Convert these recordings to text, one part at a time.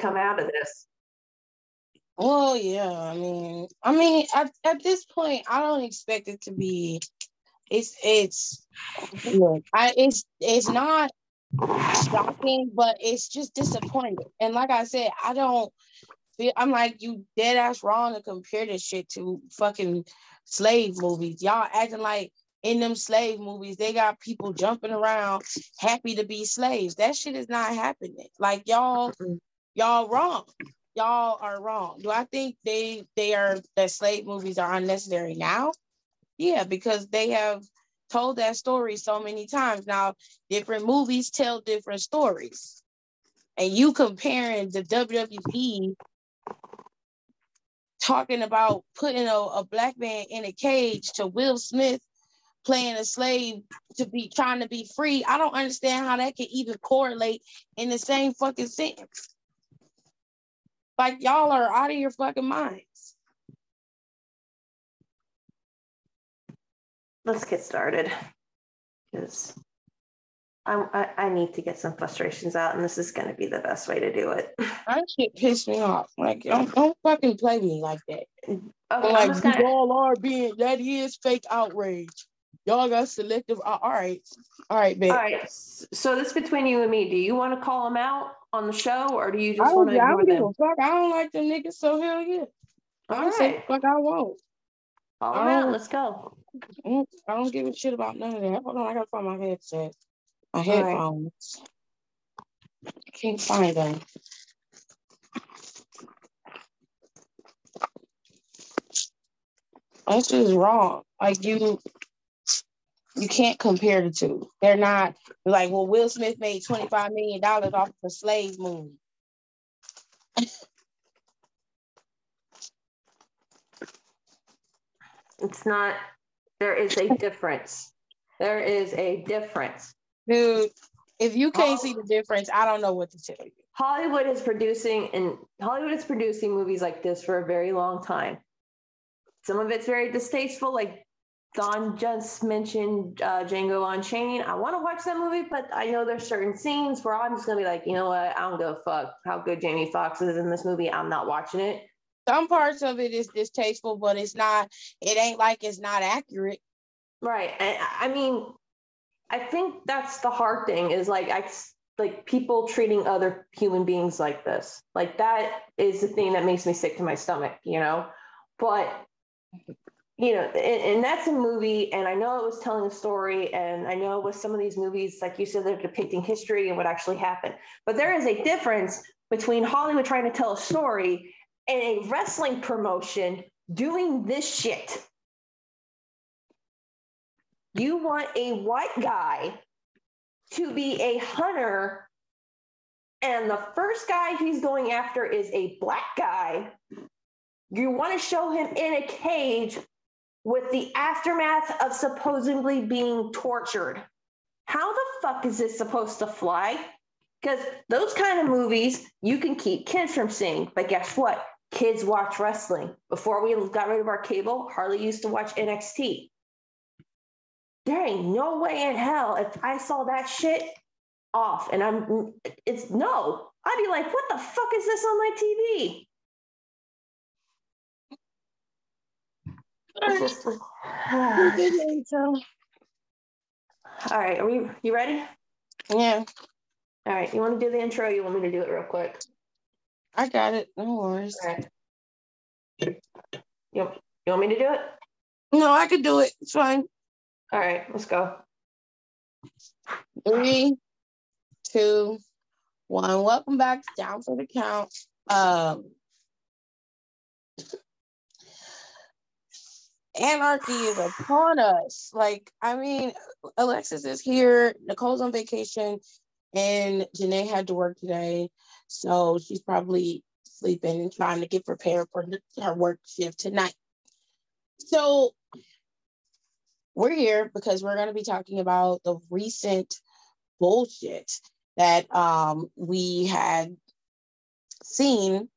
come out of this. Well, yeah, I mean, I mean, at, at this point, I don't expect it to be. It's it's look, I it's it's not shocking, but it's just disappointing. And like I said, I don't feel I'm like you dead ass wrong to compare this shit to fucking slave movies. Y'all acting like in them slave movies, they got people jumping around happy to be slaves. That shit is not happening. Like y'all, y'all wrong. Y'all are wrong. Do I think they they are that slave movies are unnecessary now? Yeah, because they have told that story so many times. Now, different movies tell different stories. And you comparing the WWE talking about putting a, a black man in a cage to Will Smith playing a slave to be trying to be free. I don't understand how that can even correlate in the same fucking sentence. Like y'all are out of your fucking minds. Let's get started. Because I, I need to get some frustrations out, and this is going to be the best way to do it. That shit pissed me off. Like, don't, don't fucking play me like that. Okay, like, gonna... all are being, that is fake outrage. Y'all got selective. Uh, all right. All right, babe. All right. So this between you and me. Do you want to call them out on the show or do you just want to ignore I don't them? Fuck. I don't like them niggas, so hell yeah. All right. Say, fuck I won't. All right, let's go. I don't give a shit about none of that. Hold on, I gotta find my headset. My headphones. Right. I can't find them. This is wrong. Like you you can't compare the two. They're not like well, Will Smith made $25 million off of a slave movie. it's not there is a difference. There is a difference. Dude, if you can't see the difference, I don't know what to tell you. Hollywood is producing and Hollywood is producing movies like this for a very long time. Some of it's very distasteful, like Don just mentioned uh, Django Unchained. I want to watch that movie, but I know there's certain scenes where I'm just gonna be like, you know what? I don't give a fuck how good Jamie Foxx is in this movie. I'm not watching it. Some parts of it is distasteful, but it's not. It ain't like it's not accurate. Right. And I mean, I think that's the hard thing is like I like people treating other human beings like this. Like that is the thing that makes me sick to my stomach, you know. But you know, and, and, that's a movie, and I know it was telling a story, and I know with some of these movies, like you said, they're depicting history and what actually happened. But there is a difference between Hollywood trying to tell a story and a wrestling promotion doing this shit. You want a white guy to be a hunter, and the first guy he's going after is a black guy. You want to show him in a cage with the aftermath of supposedly being tortured. How the fuck is this supposed to fly? Because those kind of movies you can keep kids from seeing. But guess what? Kids watch wrestling. Before we got rid of our cable, Harley used to watch NXT. There ain't no way in hell if I saw that shit off and I'm, it's no. I'd be like, what the fuck is this on my TV? All right, are we you ready? Yeah. All right, you want to do the intro? you want me to do it real quick? I got it. No worries. All right. You, you want me to do it? No, I could do it. It's fine. All right, let's go. Three, two, one. Welcome back Down for the Count. Um, anarchy is upon us. Like, I mean, Alexis is here, Nicole's on vacation, and Janae had to work today. So she's probably sleeping and trying to get prepared for her work shift tonight. So we're here because we're going to be talking about the recent bullshit that um, we had seen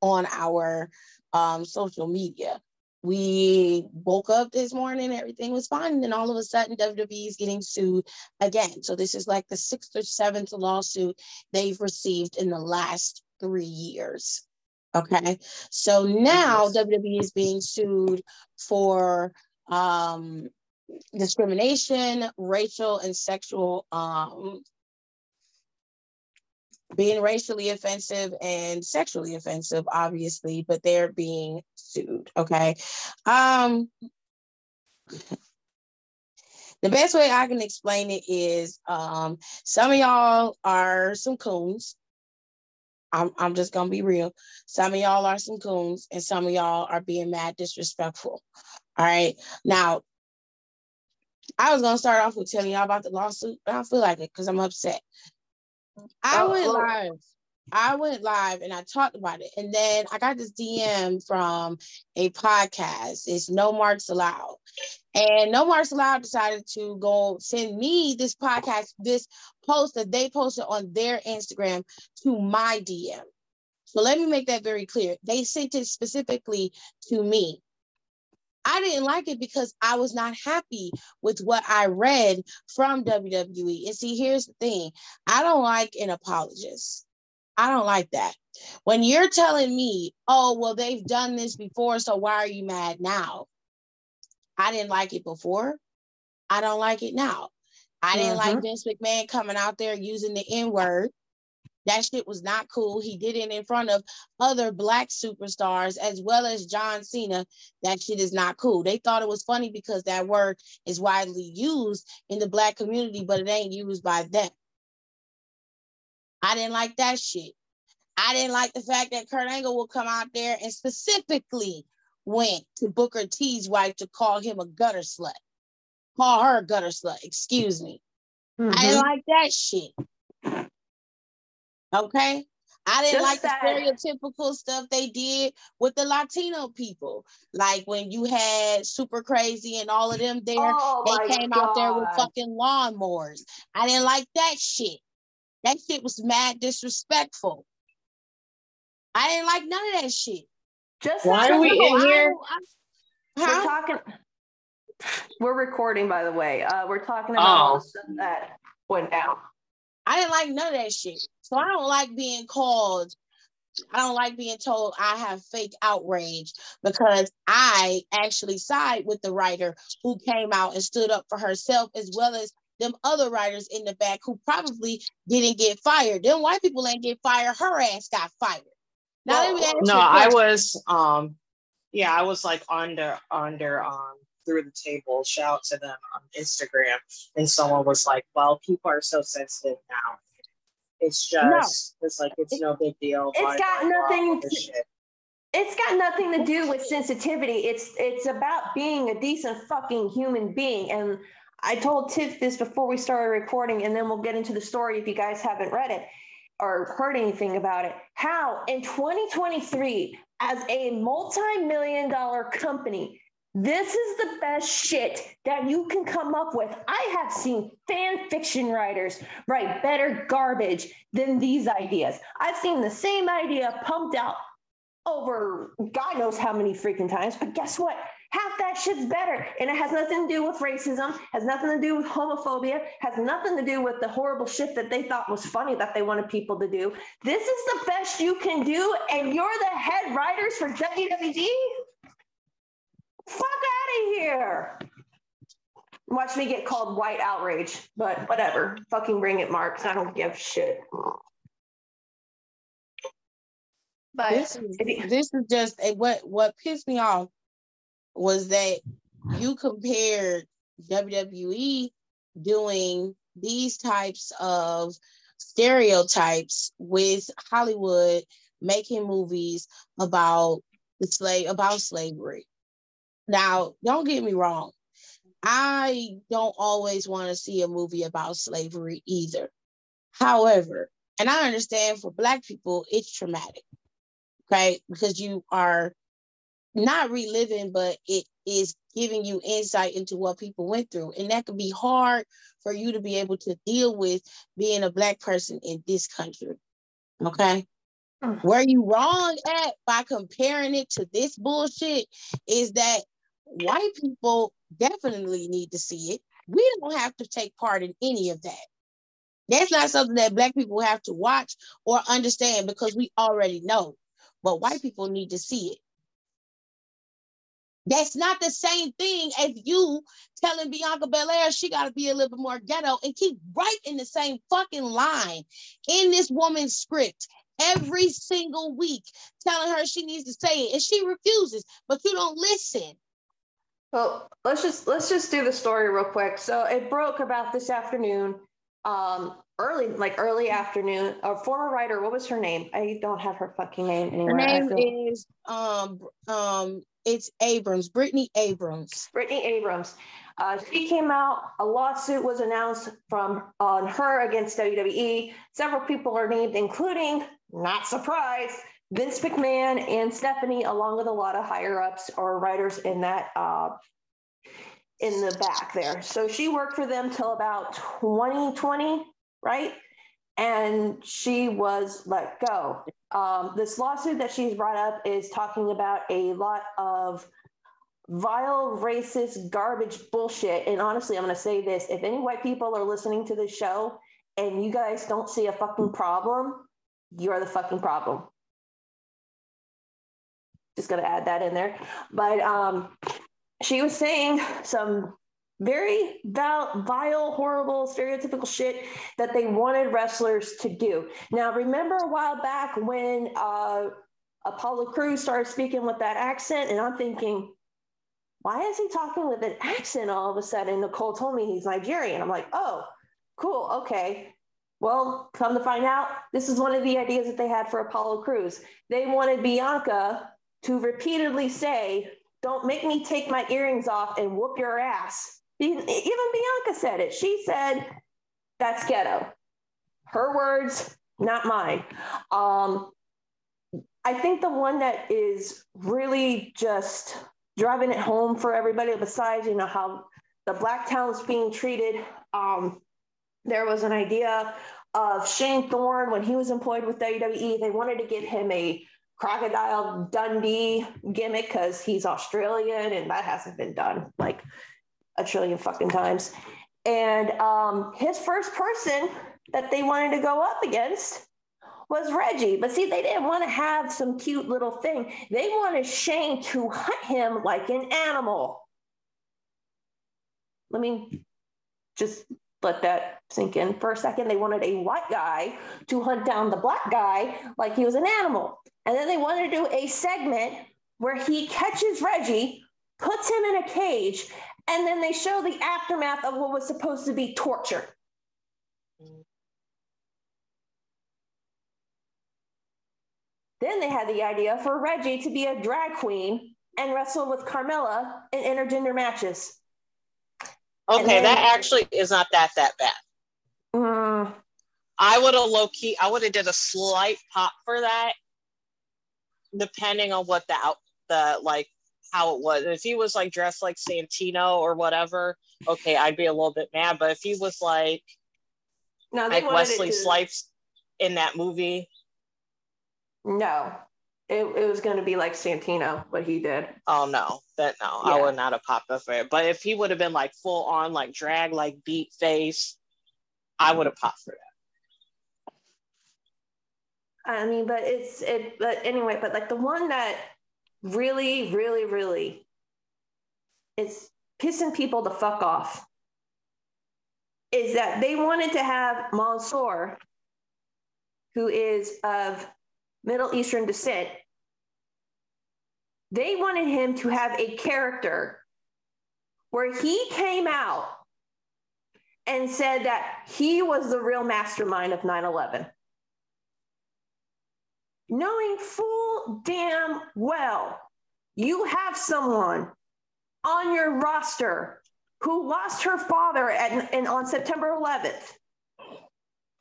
on our um, social media. We woke up this morning, everything was fine. And then all of a sudden, WWE is getting sued again. So this is like the sixth or seventh lawsuit they've received in the last three years. Okay. So now. WWE is being sued for um, discrimination, racial and sexual um, being racially offensive and sexually offensive, obviously, but they're being sued. Okay. Um, the best way I can explain it is um, some of y'all are some coons. I'm, I'm just gonna be real. Some of y'all are some coons, and some of y'all are being mad disrespectful. All right. Now, I was gonna start off with telling y'all about the lawsuit, but I feel like it because I'm upset. I oh, went oh. live. I went live and I talked about it. And then I got this DM from a podcast. It's No Marks Allowed. And No Marks Allowed decided to go send me this podcast, this post that they posted on their Instagram to my DM. So let me make that very clear. They sent it specifically to me. I didn't like it because I was not happy with what I read from WWE. And see, here's the thing I don't like an apologist. I don't like that. When you're telling me, oh, well, they've done this before, so why are you mad now? I didn't like it before. I don't like it now. I didn't like mm-hmm. Vince McMahon coming out there using the N word. That shit was not cool. He did it in front of other black superstars as well as John Cena. That shit is not cool. They thought it was funny because that word is widely used in the black community, but it ain't used by them. I didn't like that shit. I didn't like the fact that Kurt Angle will come out there and specifically went to Booker T's wife to call him a gutter slut. Call her a gutter slut, excuse me. Mm-hmm. I didn't like that shit. Okay. I didn't Just like that. the stereotypical stuff they did with the Latino people. Like when you had Super Crazy and all of them there, oh they came God. out there with fucking lawnmowers. I didn't like that shit. That shit was mad disrespectful. I didn't like none of that shit. Just why are we in here? We're talking. We're recording, by the way. Uh, we're talking about oh. all the stuff that went down. I didn't like none of that shit. So I don't like being called, I don't like being told I have fake outrage because I actually side with the writer who came out and stood up for herself as well as them other writers in the back who probably didn't get fired. Them white people ain't get fired. Her ass got fired. Now, well, no, I was um yeah, I was like under under um through the table, shout to them on Instagram, and someone was like, "Well, people are so sensitive now. It's just, no. it's like it's no big deal." It's got nothing. To, it's got nothing to do with sensitivity. It's it's about being a decent fucking human being. And I told Tiff this before we started recording, and then we'll get into the story if you guys haven't read it or heard anything about it. How in 2023, as a multi-million dollar company, this is the best shit that you can come up with. I have seen fan fiction writers write better garbage than these ideas. I've seen the same idea pumped out over God knows how many freaking times, but guess what? Half that shit's better. And it has nothing to do with racism, has nothing to do with homophobia, has nothing to do with the horrible shit that they thought was funny that they wanted people to do. This is the best you can do, and you're the head writers for WWE? Fuck out of here. Watch me get called white outrage, but whatever. Fucking bring it, Mark. I don't give shit. But this is, this is just a, what what pissed me off was that you compared WWE doing these types of stereotypes with Hollywood making movies about the slave about slavery. Now, don't get me wrong. I don't always want to see a movie about slavery either. However, and I understand for Black people, it's traumatic, right? Because you are not reliving, but it is giving you insight into what people went through. And that can be hard for you to be able to deal with being a Black person in this country. Okay. Mm. Where you wrong at by comparing it to this bullshit is that white people definitely need to see it. We don't have to take part in any of that. That's not something that black people have to watch or understand because we already know. But white people need to see it. That's not the same thing as you telling Bianca Belair she got to be a little bit more ghetto and keep right in the same fucking line in this woman's script every single week, telling her she needs to say it, and she refuses. But you don't listen. Well, let's just let's just do the story real quick. So it broke about this afternoon, um, early like early afternoon. A former writer, what was her name? I don't have her fucking name anywhere. Her name is um um it's Abrams, Brittany Abrams. Brittany Abrams. Uh, she came out. A lawsuit was announced from on her against WWE. Several people are named, including, not surprised, Vince McMahon and Stephanie, along with a lot of higher ups or writers in that uh, in the back there. So she worked for them till about 2020, right? And she was let go. Um, this lawsuit that she's brought up is talking about a lot of vile, racist, garbage bullshit. And honestly, I'm going to say this if any white people are listening to this show and you guys don't see a fucking problem, you're the fucking problem. Just going to add that in there. But um, she was saying some very vile, horrible, stereotypical shit that they wanted wrestlers to do. Now, remember a while back when uh, Apollo Crews started speaking with that accent, and I'm thinking, why is he talking with an accent all of a sudden? Nicole told me he's Nigerian. I'm like, oh, cool, okay. Well, come to find out, this is one of the ideas that they had for Apollo Crews. They wanted Bianca to repeatedly say, don't make me take my earrings off and whoop your ass even Bianca said it. She said, that's ghetto. Her words, not mine. Um, I think the one that is really just driving it home for everybody, besides, you know, how the black town's being treated, um, there was an idea of Shane Thorne when he was employed with WWE. They wanted to give him a crocodile Dundee gimmick because he's Australian and that hasn't been done. Like a trillion fucking times. And um, his first person that they wanted to go up against was Reggie. But see, they didn't want to have some cute little thing. They wanted Shane to hunt him like an animal. Let me just let that sink in for a second. They wanted a white guy to hunt down the black guy like he was an animal. And then they wanted to do a segment where he catches Reggie, puts him in a cage, and then they show the aftermath of what was supposed to be torture. Then they had the idea for Reggie to be a drag queen and wrestle with Carmella in intergender matches. Okay, then, that actually is not that that bad. Mm, I would have low key. I would have did a slight pop for that, depending on what the out the like how it was. If he was like dressed like Santino or whatever, okay, I'd be a little bit mad. But if he was like no, like Wesley. Snipes in that movie, no, it, it was going to be like Santino what he did. Oh no, that no, yeah. I would not have popped up for it. But if he would have been like full on like drag like beat face, I would have popped for that. I mean, but it's it. But anyway, but like the one that really, really, really is pissing people the fuck off is that they wanted to have Mansoor, who is of Middle Eastern descent, they wanted him to have a character where he came out and said that he was the real mastermind of 9 11 knowing full damn well you have someone on your roster who lost her father at, and on September 11th.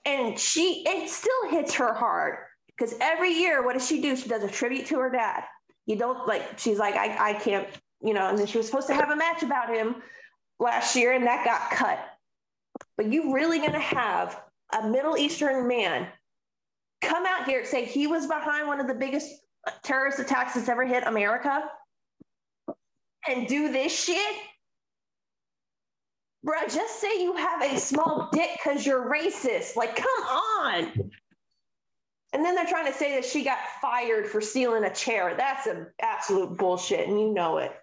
And she, it still hits her hard because every year, what does she do? She does a tribute to her dad. You don't like, she's like, I, I can't, you know, and then she was supposed to have a match about him last year and that got cut. But you really going to have a Middle Eastern man come out here and say he was behind one of the biggest terrorist attacks that's ever hit America and do this shit? Bruh, just say you have a small dick because you're racist. Like, come on. And then they're trying to say that she got fired for stealing a chair. That's an absolute bullshit, and you know it.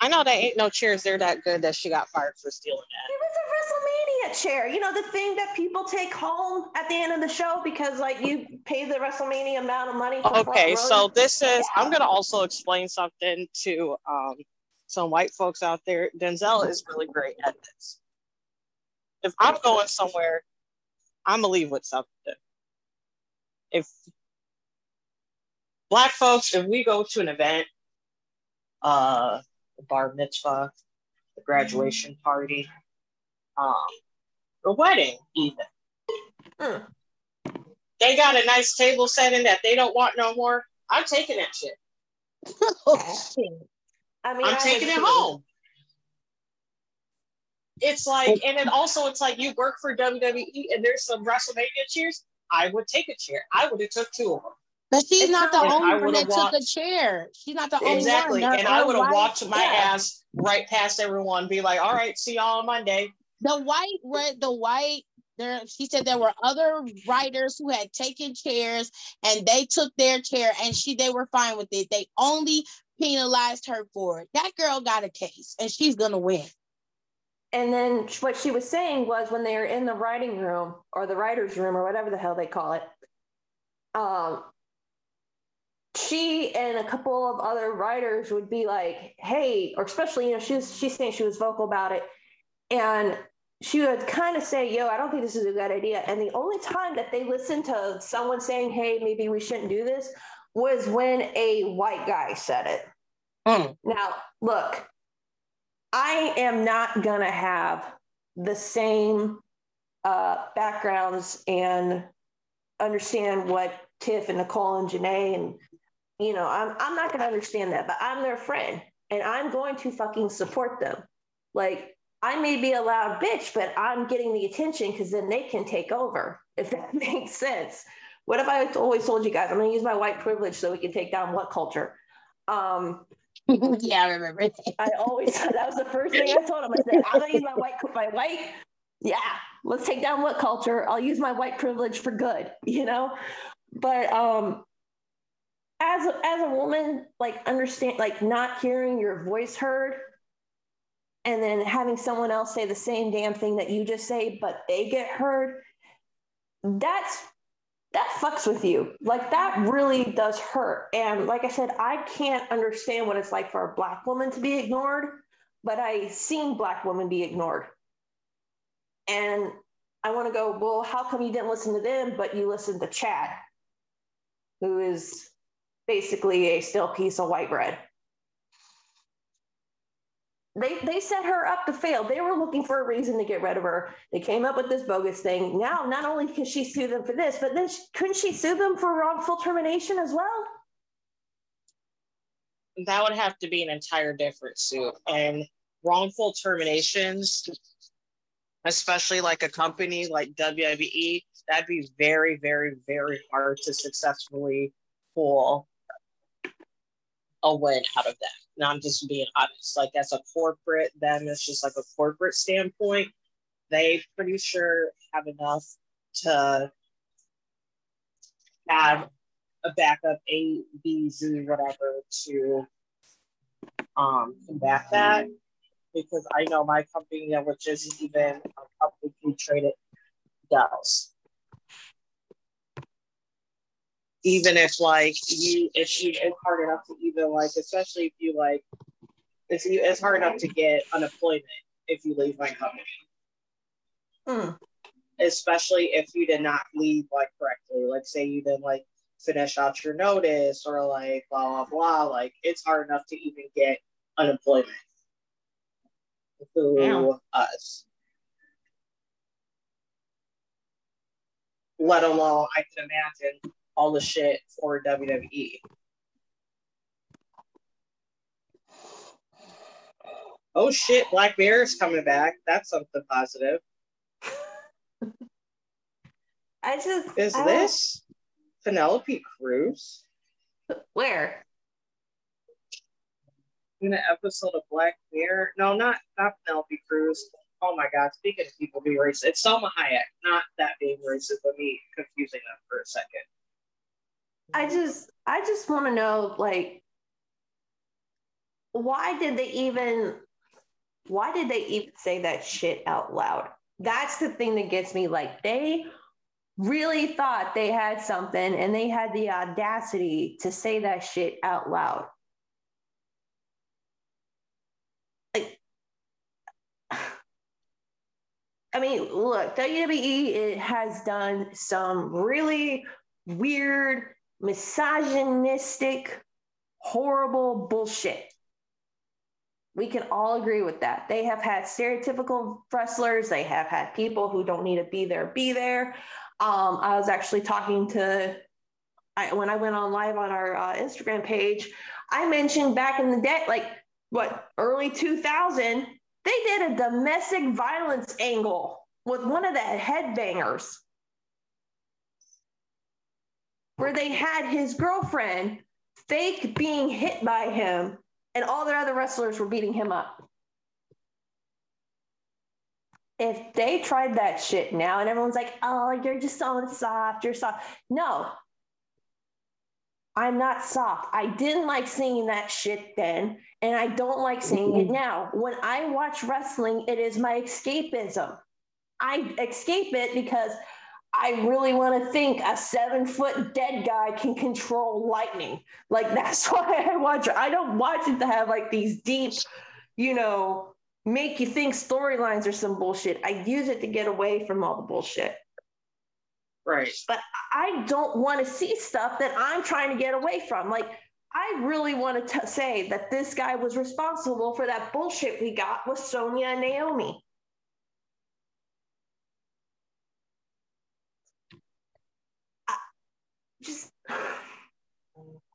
I know there ain't no chairs there that good that she got fired for stealing that. It was a WrestleMania chair. You know, the thing that people take home at the end of the show because like you pay the WrestleMania amount of money. Okay, so this is. I'm gonna also explain something to um, some white folks out there. Denzel is really great at this. If I'm going somewhere, I'm gonna leave with something. If black folks, if we go to an event, uh bar mitzvah, the graduation party, um, a wedding, even. Mm. They got a nice table setting that they don't want no more. I'm taking that shit. I mean, I'm I taking it home. It's like, and then also it's like you work for WWE and there's some WrestleMania cheers. I would take a chair. I would have took two of them. But she's it's not the only one that walked, took a chair. She's not the only one. Exactly. And I would have walked my yeah. ass right past everyone, be like, all right, see y'all on Monday. The white red, the white there she said there were other writers who had taken chairs and they took their chair and she they were fine with it. They only penalized her for it. That girl got a case and she's gonna win. And then what she was saying was when they were in the writing room or the writer's room or whatever the hell they call it, um, she and a couple of other writers would be like, hey, or especially, you know, she was she's saying she was vocal about it. And she would kind of say, yo, I don't think this is a good idea. And the only time that they listened to someone saying, hey, maybe we shouldn't do this was when a white guy said it. Mm. Now, look, I am not going to have the same uh, backgrounds and understand what Tiff and Nicole and Janae and you know, I'm I'm not gonna understand that, but I'm their friend and I'm going to fucking support them. Like I may be a loud bitch, but I'm getting the attention because then they can take over, if that makes sense. What have I always told you guys? I'm gonna use my white privilege so we can take down what culture. Um, yeah, I remember. I always that was the first thing I told him. I said, I'm gonna use my white my white. Yeah, let's take down what culture. I'll use my white privilege for good, you know. But um, as as a woman, like understand, like not hearing your voice heard, and then having someone else say the same damn thing that you just say, but they get heard. That's that fucks with you. Like that really does hurt. And like I said, I can't understand what it's like for a black woman to be ignored, but I seen black women be ignored. And I want to go, well, how come you didn't listen to them, but you listened to Chad, who is basically a still piece of white bread. They, they set her up to fail. They were looking for a reason to get rid of her. They came up with this bogus thing. Now, not only can she sue them for this, but then she, couldn't she sue them for wrongful termination as well? That would have to be an entire different suit. And wrongful terminations, especially like a company like WWE, that'd be very, very, very hard to successfully pull a win out of that. And I'm just being honest. Like as a corporate, them it's just like a corporate standpoint, they pretty sure have enough to have a backup A, B, Z, whatever to um, combat that. Because I know my company, which isn't even a publicly traded, does even if like you if you it's hard enough to even like especially if you like it's it's hard enough to get unemployment if you leave my company. Hmm. especially if you did not leave like correctly. Like say you didn't like finish out your notice or like blah blah blah. Like it's hard enough to even get unemployment through us. Let alone i can imagine all the shit for WWE. Oh shit, Black Mirror is coming back. That's something positive. I just is I this Penelope Cruz where in an episode of Black Mirror? No, not not Penelope Cruz. Oh my God! Speaking of people being racist, it's Salma Hayek. Not that being racist, but me confusing them for a second. I just I just want to know like why did they even why did they even say that shit out loud? That's the thing that gets me like they really thought they had something and they had the audacity to say that shit out loud. Like I mean, look, WWE it has done some really weird, misogynistic, horrible bullshit. We can all agree with that. They have had stereotypical wrestlers. They have had people who don't need to be there, be there. Um, I was actually talking to, I, when I went on live on our uh, Instagram page, I mentioned back in the day, like what, early 2000, they did a domestic violence angle with one of the headbangers where they had his girlfriend fake being hit by him and all their other wrestlers were beating him up. If they tried that shit now and everyone's like, oh, you're just so soft, you're soft. No, I'm not soft. I didn't like seeing that shit then, and I don't like seeing it now. When I watch wrestling, it is my escapism. I escape it because I really want to think a seven foot dead guy can control lightning. Like that's why I watch it. I don't watch it to have like these deep, you know, make you think storylines or some bullshit. I use it to get away from all the bullshit. Right. But I don't want to see stuff that I'm trying to get away from. Like, I really want to t- say that this guy was responsible for that bullshit we got with Sonya and Naomi.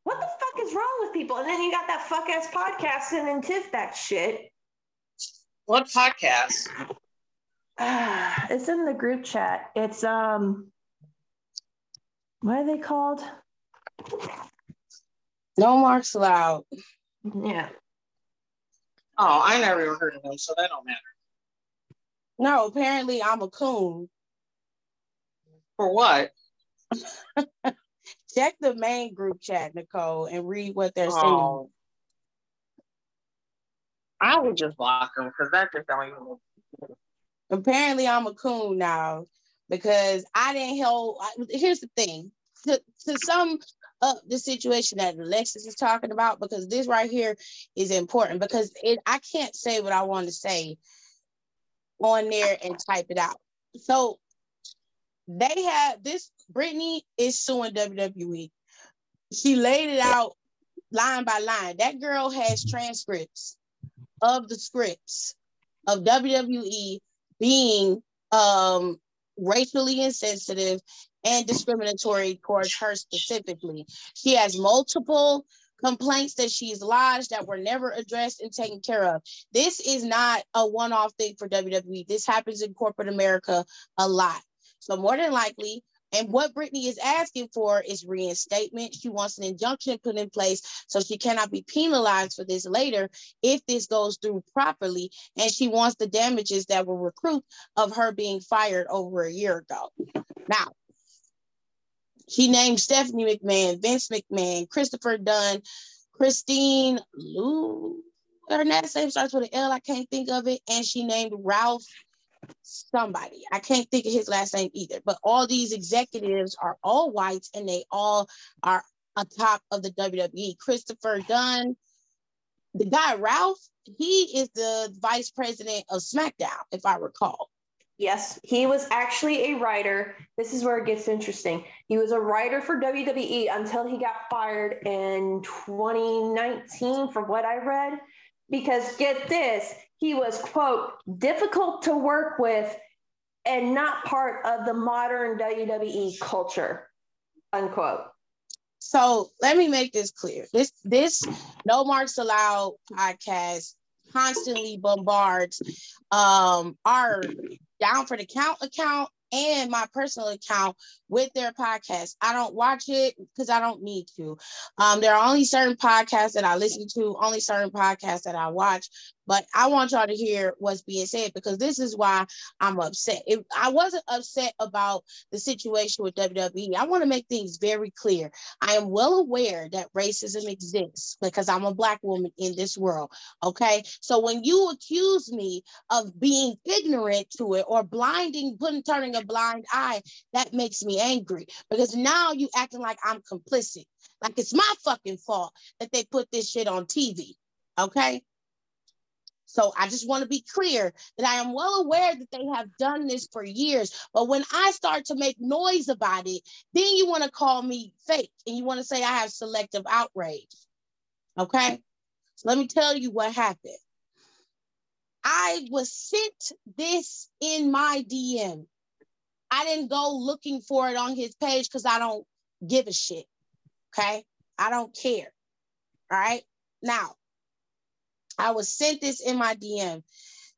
What the fuck is wrong with people? And then you got that fuck ass podcast and then Tiff that shit. What podcast? Uh, it's in the group chat. It's um what are they called? No marks allowed. Yeah. Oh, I never even heard of them, so that don't matter. No, apparently I'm a coon. For what? Check the main group chat, Nicole, and read what they're saying. Oh. I would just block them because that just don't even. Apparently, I'm a coon now because I didn't help. Here's the thing to, to sum up the situation that Alexis is talking about, because this right here is important because it I can't say what I want to say on there and type it out. So they have this Brittany is suing WWE. She laid it out line by line. That girl has transcripts of the scripts of WWE being um racially insensitive and discriminatory towards her specifically. She has multiple complaints that she's lodged that were never addressed and taken care of. This is not a one-off thing for WWE. This happens in corporate America a lot. So more than likely, and what Brittany is asking for is reinstatement. She wants an injunction put in place so she cannot be penalized for this later if this goes through properly. And she wants the damages that were recruit of her being fired over a year ago. Now, she named Stephanie McMahon, Vince McMahon, Christopher Dunn, Christine Lou. Her last name starts with an L. I can't think of it. And she named Ralph somebody. I can't think of his last name either. But all these executives are all whites and they all are on top of the WWE. Christopher Dunn, the guy Ralph, he is the vice president of SmackDown, if I recall. Yes, he was actually a writer. This is where it gets interesting. He was a writer for WWE until he got fired in 2019, from what I read. Because get this, he was, quote, difficult to work with and not part of the modern WWE culture, unquote. So let me make this clear. This this No Marks Allowed podcast constantly bombards um our down for the count account and my personal account with their podcast. I don't watch it because I don't need to. Um, there are only certain podcasts that I listen to, only certain podcasts that I watch. But I want y'all to hear what's being said because this is why I'm upset. If I wasn't upset about the situation with WWE, I want to make things very clear. I am well aware that racism exists because I'm a black woman in this world. Okay. So when you accuse me of being ignorant to it or blinding, putting turning a blind eye, that makes me angry because now you acting like I'm complicit. Like it's my fucking fault that they put this shit on TV. Okay. So I just want to be clear that I am well aware that they have done this for years. But when I start to make noise about it, then you want to call me fake and you want to say I have selective outrage. Okay. So let me tell you what happened. I was sent this in my DM. I didn't go looking for it on his page because I don't give a shit. Okay. I don't care. All right. Now, I was sent this in my DM.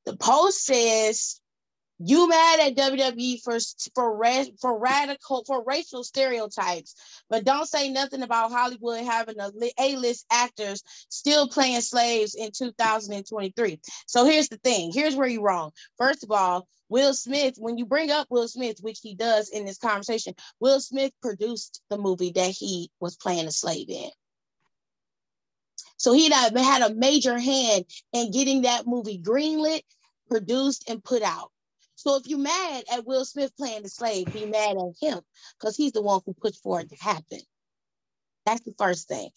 The post says, "You mad at WWE for for for radical for racial stereotypes, but don't say nothing about Hollywood having a A-list actors still playing slaves in 2023." So here's the thing. Here's where you're wrong. First of all, Will Smith, when you bring up Will Smith, which he does in this conversation, Will Smith produced the movie that he was playing a slave in. So he had a major hand in getting that movie greenlit, produced, and put out. So if you're mad at Will Smith playing the slave, be mad at him because he's the one who pushed for it to happen. That's the first thing.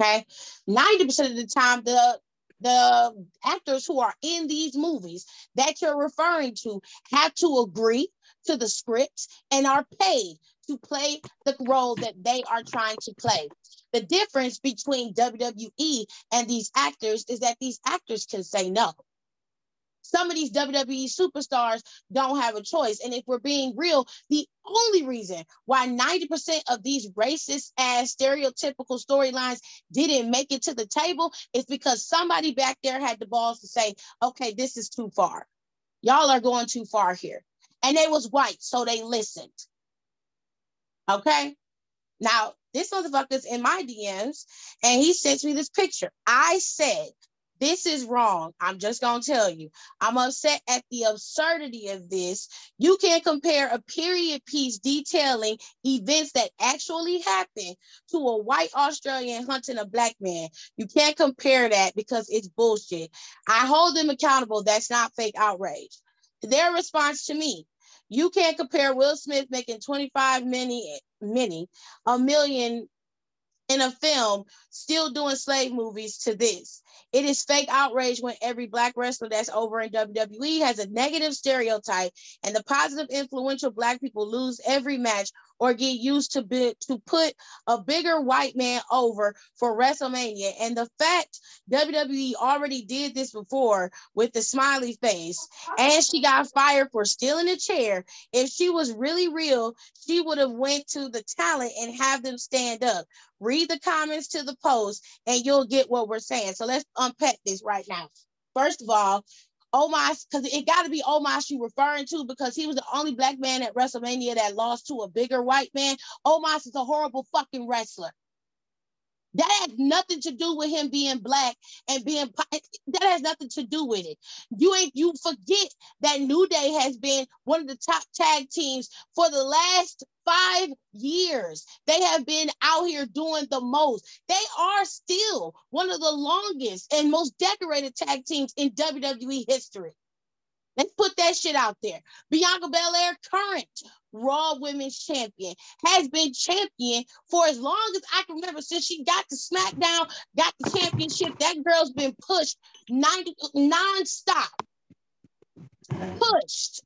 Okay. 90% of the time, the the actors who are in these movies that you're referring to have to agree to the script and are paid to play the role that they are trying to play. The difference between WWE and these actors is that these actors can say no. Some of these WWE superstars don't have a choice. And if we're being real, the only reason why 90% of these racist ass stereotypical storylines didn't make it to the table is because somebody back there had the balls to say, okay, this is too far. Y'all are going too far here. And they was white, so they listened. Okay. Now, this motherfucker's in my DMs and he sends me this picture. I said, this is wrong. I'm just going to tell you. I'm upset at the absurdity of this. You can't compare a period piece detailing events that actually happened to a white Australian hunting a black man. You can't compare that because it's bullshit. I hold them accountable. That's not fake outrage. Their response to me, you can't compare Will Smith making 25 many, many, a million in a film still doing slave movies to this. It is fake outrage when every black wrestler that's over in WWE has a negative stereotype and the positive influential black people lose every match or get used to be, to put a bigger white man over for WrestleMania. And the fact WWE already did this before with the smiley face and she got fired for stealing a chair. If she was really real, she would have went to the talent and have them stand up. Read the comments to the post and you'll get what we're saying. So let's unpack this right now. First of all, Omos, because it got to be Omos you referring to because he was the only black man at WrestleMania that lost to a bigger white man. Omos is a horrible fucking wrestler. That has nothing to do with him being black and being that has nothing to do with it. You ain't you forget that New Day has been one of the top tag teams for the last five years. They have been out here doing the most. They are still one of the longest and most decorated tag teams in WWE history. Let's put that shit out there. Bianca Belair, current Raw Women's Champion, has been champion for as long as I can remember since she got to SmackDown, got the championship. That girl's been pushed 90 non-stop. Pushed.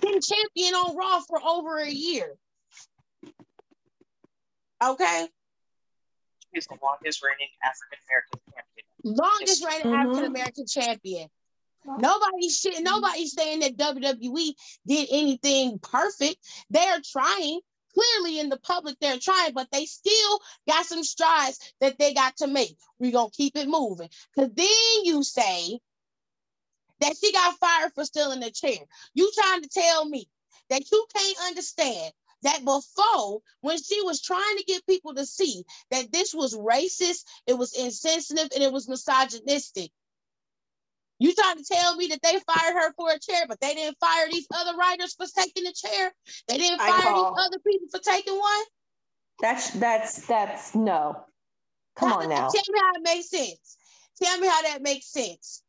Been champion on Raw for over a year. Okay. She's the longest reigning African American champion. Longest reigning mm-hmm. African American champion. Nobody shit, mm-hmm. nobody's saying that WWE did anything perfect. They're trying. Clearly in the public, they're trying, but they still got some strides that they got to make. We're gonna keep it moving. Cause then you say that she got fired for stealing the chair. You trying to tell me that you can't understand that before when she was trying to get people to see that this was racist, it was insensitive, and it was misogynistic. You trying to tell me that they fired her for a chair, but they didn't fire these other writers for taking the chair? They didn't fire these other people for taking one? That's that's that's no. Come on now. Tell me how it makes sense. Tell me how that makes sense.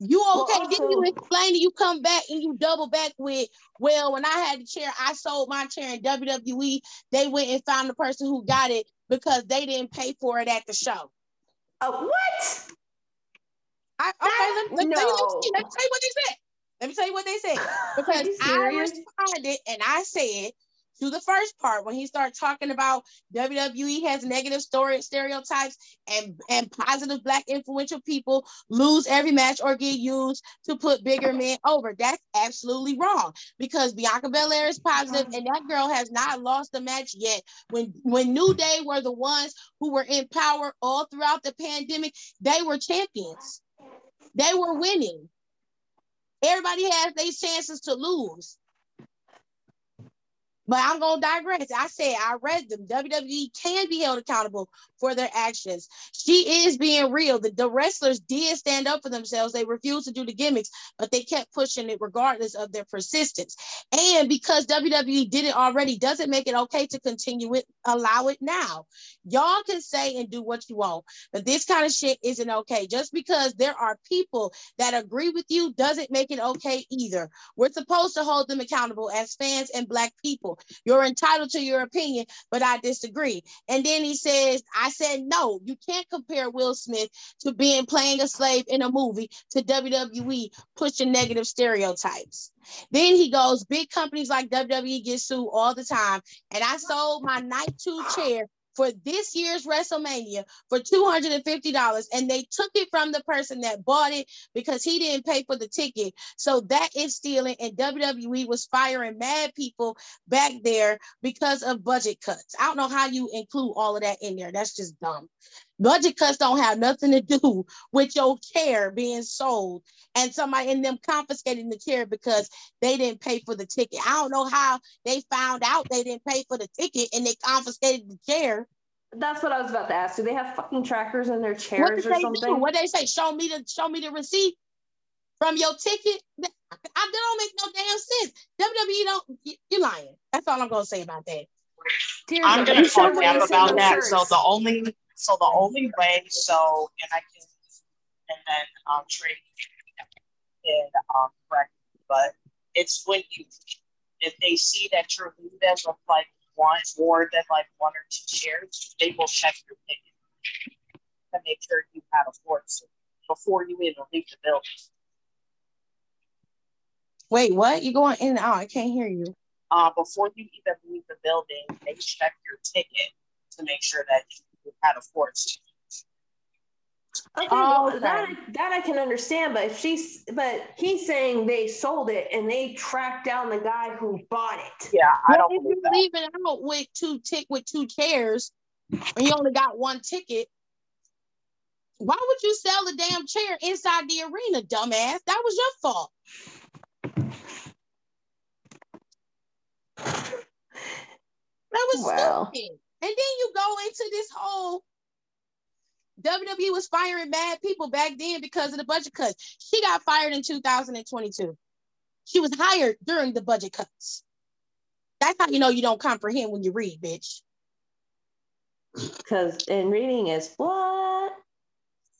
You okay? Well, then you explain and you come back and you double back with, well, when I had the chair, I sold my chair in WWE. They went and found the person who got it because they didn't pay for it at the show. Uh, what? I, okay, let, let, no. let, me, let me tell you what they said. Let me tell you what they said. Because I responded and I said, to the first part when he started talking about WWE has negative story stereotypes and and positive black influential people lose every match or get used to put bigger men over. That's absolutely wrong because Bianca Belair is positive uh-huh. and that girl has not lost a match yet. When when New Day were the ones who were in power all throughout the pandemic, they were champions. They were winning. Everybody has their chances to lose. But I'm gonna digress. I said I read them. WWE can be held accountable for their actions. She is being real. The, the wrestlers did stand up for themselves. They refused to do the gimmicks, but they kept pushing it regardless of their persistence. And because WWE did it already, doesn't make it okay to continue it, allow it now. Y'all can say and do what you want, but this kind of shit isn't okay. Just because there are people that agree with you doesn't make it okay either. We're supposed to hold them accountable as fans and black people. You're entitled to your opinion, but I disagree. And then he says, I said, no, you can't compare Will Smith to being playing a slave in a movie to WWE pushing negative stereotypes. Then he goes, big companies like WWE get sued all the time. And I sold my night two chair for this year's WrestleMania for $250 and they took it from the person that bought it because he didn't pay for the ticket. So that is stealing and WWE was firing mad people back there because of budget cuts. I don't know how you include all of that in there. That's just dumb. Budget cuts don't have nothing to do with your chair being sold and somebody in them confiscating the chair because they didn't pay for the ticket. I don't know how they found out they didn't pay for the ticket and they confiscated the chair. That's what I was about to ask. Do they have fucking trackers in their chairs or something? What they say? Show me the show me the receipt from your ticket. I don't make no damn sense. WWE don't. You're lying. That's all I'm gonna say about that. I'm gonna talk about that. So the only so the only way, so and I can, and then um, trade and um, correct, but it's when you if they see that you're leaving with like one more than like one or two shares, they will check your ticket to make sure you have a force before you even leave the building. Wait, what? You going in and out? I can't hear you. Uh, before you even leave the building, they check your ticket to make sure that you had a force. Oh, okay, well, okay. that that I can understand, but if she's but he's saying they sold it and they tracked down the guy who bought it. Yeah, I well, don't. If you're leaving out with two tick with two chairs, and you only got one ticket, why would you sell the damn chair inside the arena, dumbass? That was your fault. That was well. stupid. And then you go into this whole WWE was firing bad people back then because of the budget cuts. She got fired in 2022. She was hired during the budget cuts. That's how you know you don't comprehend when you read, bitch. Because in reading is what?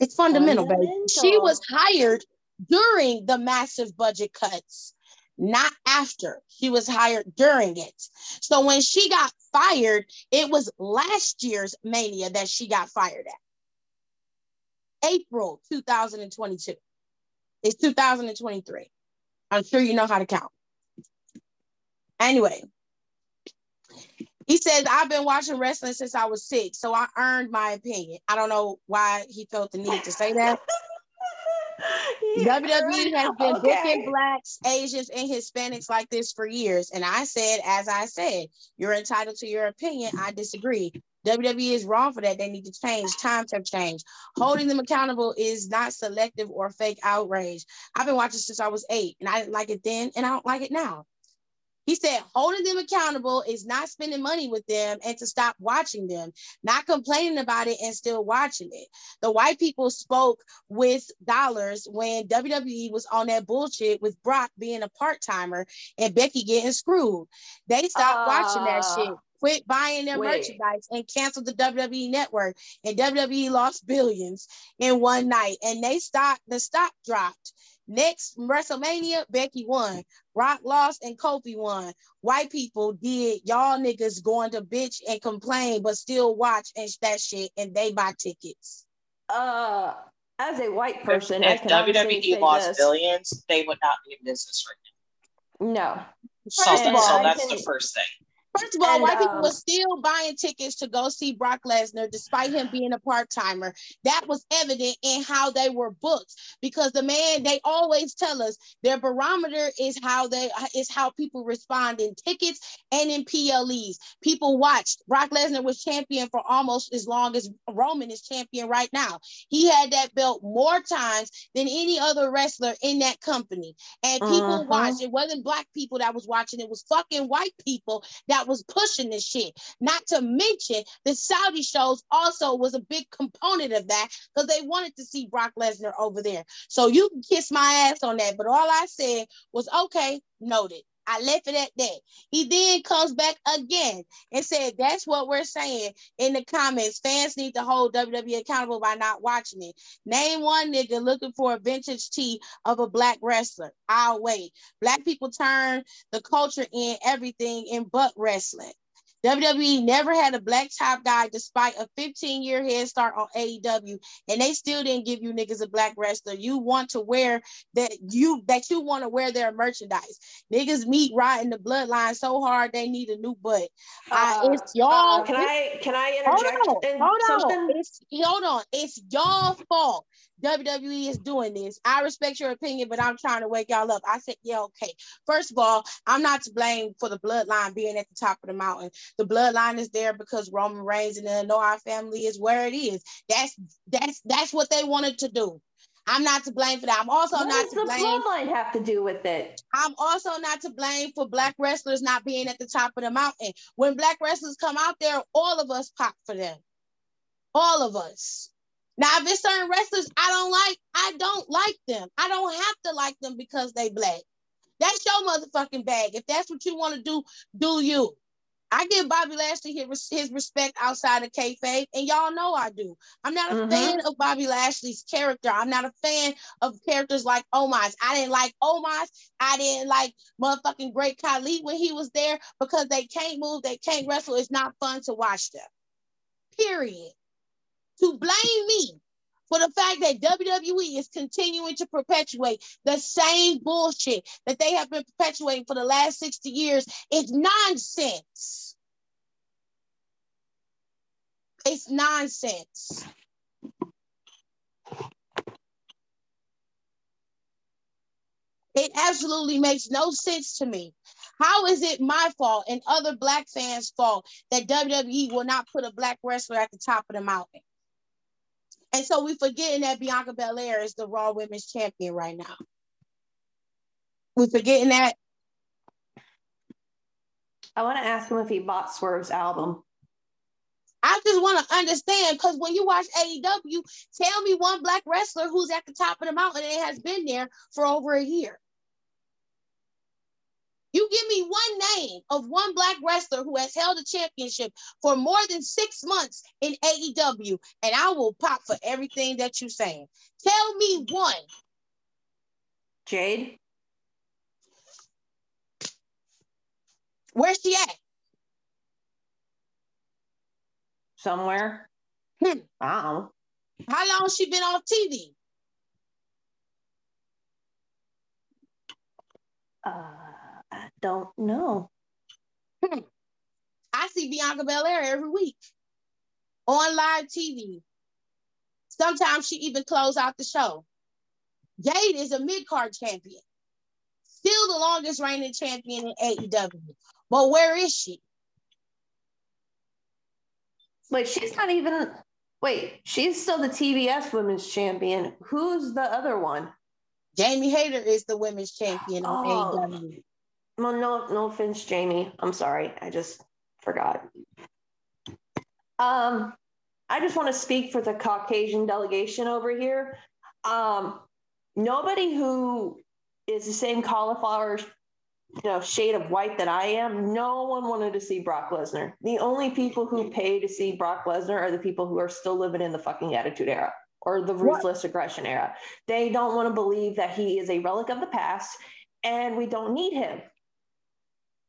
It's fundamental, fundamental, baby. She was hired during the massive budget cuts, not after. She was hired during it. So when she got fired, it was last year's Mania that she got fired at. April 2022. It's 2023. I'm sure you know how to count. Anyway, he says, I've been watching wrestling since I was six, so I earned my opinion. I don't know why he felt the need to say that. WWE has been okay. booking blacks, Asians, and Hispanics like this for years. And I said, as I said, you're entitled to your opinion. I disagree. WWE is wrong for that. They need to change. Times have changed. Holding them accountable is not selective or fake outrage. I've been watching since I was eight, and I didn't like it then, and I don't like it now. He said holding them accountable is not spending money with them and to stop watching them, not complaining about it and still watching it. The white people spoke with dollars when WWE was on that bullshit with Brock being a part timer and Becky getting screwed. They stopped uh, watching that shit ah. quit buying their Wait. merchandise and canceled the WWE network. And WWE lost billions in one night. And they stopped, the stock dropped. Next WrestleMania, Becky won. Rock lost and Kofi won. White people did y'all niggas going to bitch and complain, but still watch and that shit, and they buy tickets. Uh, as a white person, if, if WWE lost this. billions, they would not be in business right now. No. First So, all, so that's the first thing. First of all, and, white uh, people were still buying tickets to go see Brock Lesnar despite him being a part timer. That was evident in how they were booked because the man they always tell us their barometer is how they is how people respond in tickets and in PLEs. People watched. Brock Lesnar was champion for almost as long as Roman is champion right now. He had that belt more times than any other wrestler in that company, and people uh-huh. watched. It wasn't black people that was watching; it was fucking white people that was pushing this shit. Not to mention the Saudi shows also was a big component of that because they wanted to see Brock Lesnar over there. So you can kiss my ass on that. But all I said was okay, noted. I left it at that. He then comes back again and said, That's what we're saying in the comments. Fans need to hold WWE accountable by not watching it. Name one nigga looking for a vintage tee of a black wrestler. I'll wait. Black people turn the culture in everything in butt wrestling. WWE never had a black top guy despite a 15 year head start on AEW, and they still didn't give you niggas a black wrestler. You want to wear that you that you want to wear their merchandise. Niggas meet right in the bloodline so hard they need a new butt. Uh, uh, it's y'all. Uh, can I can I interject? Hold on, hold on. It's, hold on. It's y'all fault. WWE is doing this. I respect your opinion, but I'm trying to wake y'all up. I said, yeah, okay. First of all, I'm not to blame for the bloodline being at the top of the mountain. The bloodline is there because Roman Reigns and the Anoa'i family is where it is. That's that's that's what they wanted to do. I'm not to blame for that. I'm also what not to the bloodline have to do with it? I'm also not to blame for black wrestlers not being at the top of the mountain. When black wrestlers come out there, all of us pop for them. All of us. Now, if it's certain wrestlers I don't like, I don't like them. I don't have to like them because they black. That's your motherfucking bag. If that's what you want to do, do you. I give Bobby Lashley his, his respect outside of kayfabe, and y'all know I do. I'm not a mm-hmm. fan of Bobby Lashley's character. I'm not a fan of characters like Omos. I didn't like Omos. I didn't like motherfucking Great Khali when he was there because they can't move, they can't wrestle. It's not fun to watch them. Period to blame me for the fact that WWE is continuing to perpetuate the same bullshit that they have been perpetuating for the last 60 years is nonsense. It's nonsense. It absolutely makes no sense to me. How is it my fault and other black fans' fault that WWE will not put a black wrestler at the top of the mountain? And so we're forgetting that Bianca Belair is the Raw Women's Champion right now. We're forgetting that. I want to ask him if he bought Swerve's album. I just want to understand because when you watch AEW, tell me one black wrestler who's at the top of the mountain and has been there for over a year. You give me one name of one black wrestler who has held a championship for more than six months in AEW, and I will pop for everything that you're saying. Tell me one. Jade. Where's she at? Somewhere. Hmm. Wow. How long she been on TV? Uh don't know. Hmm. I see Bianca Belair every week on live TV. Sometimes she even close out the show. Jade is a mid card champion, still the longest reigning champion in AEW. But where is she? Wait, she's not even. Wait, she's still the TBS Women's Champion. Who's the other one? Jamie Hayter is the Women's Champion on oh. AEW. Well, no, no offense, Jamie. I'm sorry. I just forgot. Um, I just want to speak for the Caucasian delegation over here. Um, nobody who is the same cauliflower, you know, shade of white that I am, no one wanted to see Brock Lesnar. The only people who pay to see Brock Lesnar are the people who are still living in the fucking attitude era or the ruthless what? aggression era. They don't want to believe that he is a relic of the past and we don't need him.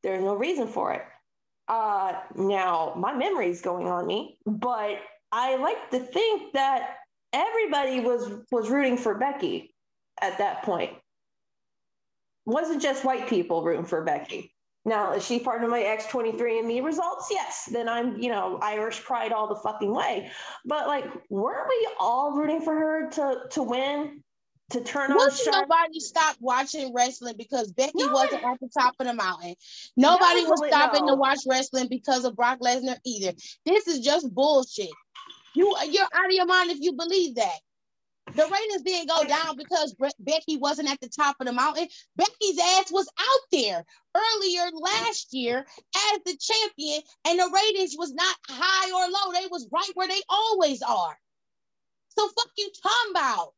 There's no reason for it. Uh, now, my memory is going on me, but I like to think that everybody was was rooting for Becky at that point. wasn't just white people rooting for Becky. Now, is she part of my X23 and me results? Yes. Then I'm, you know, Irish pride all the fucking way. But like, weren't we all rooting for her to to win? To turn on Wasn't nobody stopped watching wrestling because Becky no, wasn't at the top of the mountain. Nobody was stopping no. to watch wrestling because of Brock Lesnar either. This is just bullshit. You you're out of your mind if you believe that. The ratings didn't go down because Becky wasn't at the top of the mountain. Becky's ass was out there earlier last year as the champion, and the ratings was not high or low. They was right where they always are. So fuck you talking about.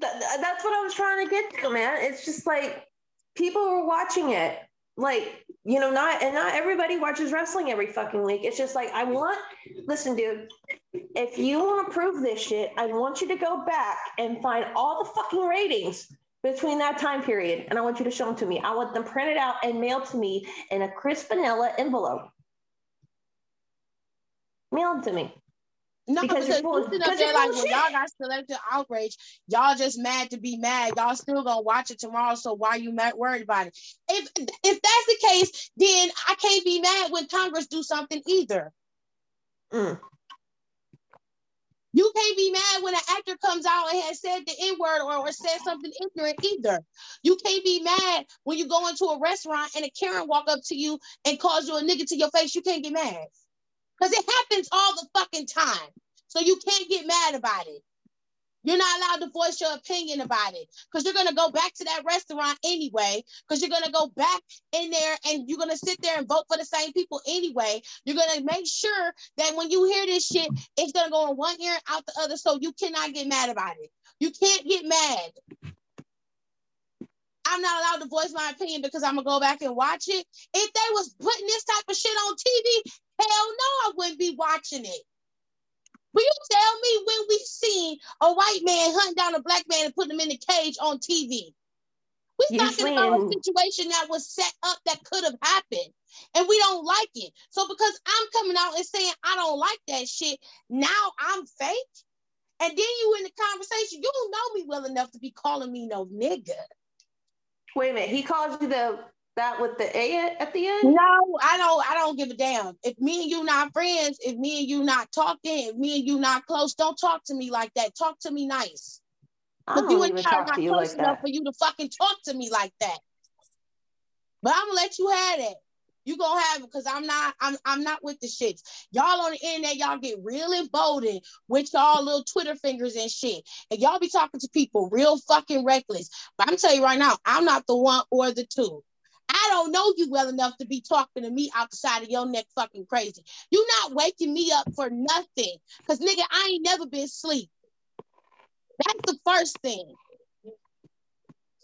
That, that's what I was trying to get to, man. It's just like people were watching it. Like you know not and not everybody watches wrestling every fucking week. It's just like i want listen dude if you want to prove this shit i want you to go back and find all the fucking ratings between that time period and i want you to show them to me. I want them printed out and mailed to me in a crisp vanilla envelope. Mail them to me no, because, sitting up there like, well, y'all got selective outrage. Y'all just mad to be mad. Y'all still gonna watch it tomorrow. So why you mad worried about it? If if that's the case, then I can't be mad when Congress do something either. Mm. You can't be mad when an actor comes out and has said the N word or, or said something ignorant either. You can't be mad when you go into a restaurant and a Karen walk up to you and calls you a nigga to your face. You can't get mad because it happens all the fucking time. So you can't get mad about it. You're not allowed to voice your opinion about it because you're going to go back to that restaurant anyway, because you're going to go back in there and you're going to sit there and vote for the same people anyway. You're going to make sure that when you hear this shit, it's going to go in one ear and out the other. So you cannot get mad about it. You can't get mad. I'm not allowed to voice my opinion because I'm gonna go back and watch it. If they was putting this type of shit on TV, hell no, I wouldn't be watching it. Will you tell me when we seen a white man hunting down a black man and putting him in a cage on TV? We're talking about a situation that was set up that could have happened, and we don't like it. So because I'm coming out and saying I don't like that shit, now I'm fake. And then you in the conversation, you don't know me well enough to be calling me no nigga. Wait a minute, he calls you the that with the A at the end? No, I don't. I don't give a damn. If me and you not friends, if me and you not talking, if me and you not close, don't talk to me like that. Talk to me nice. But you and I are not close like enough for you to fucking talk to me like that. But I'm gonna let you have it. You gonna have it because I'm not. I'm. I'm not with the shits. Y'all on the internet, y'all get real emboldened with y'all little Twitter fingers and shit, and y'all be talking to people real fucking reckless. But I'm telling you right now, I'm not the one or the two. I don't know you well enough to be talking to me outside of your neck fucking crazy. You not waking me up for nothing. Cause nigga, I ain't never been asleep. That's the first thing.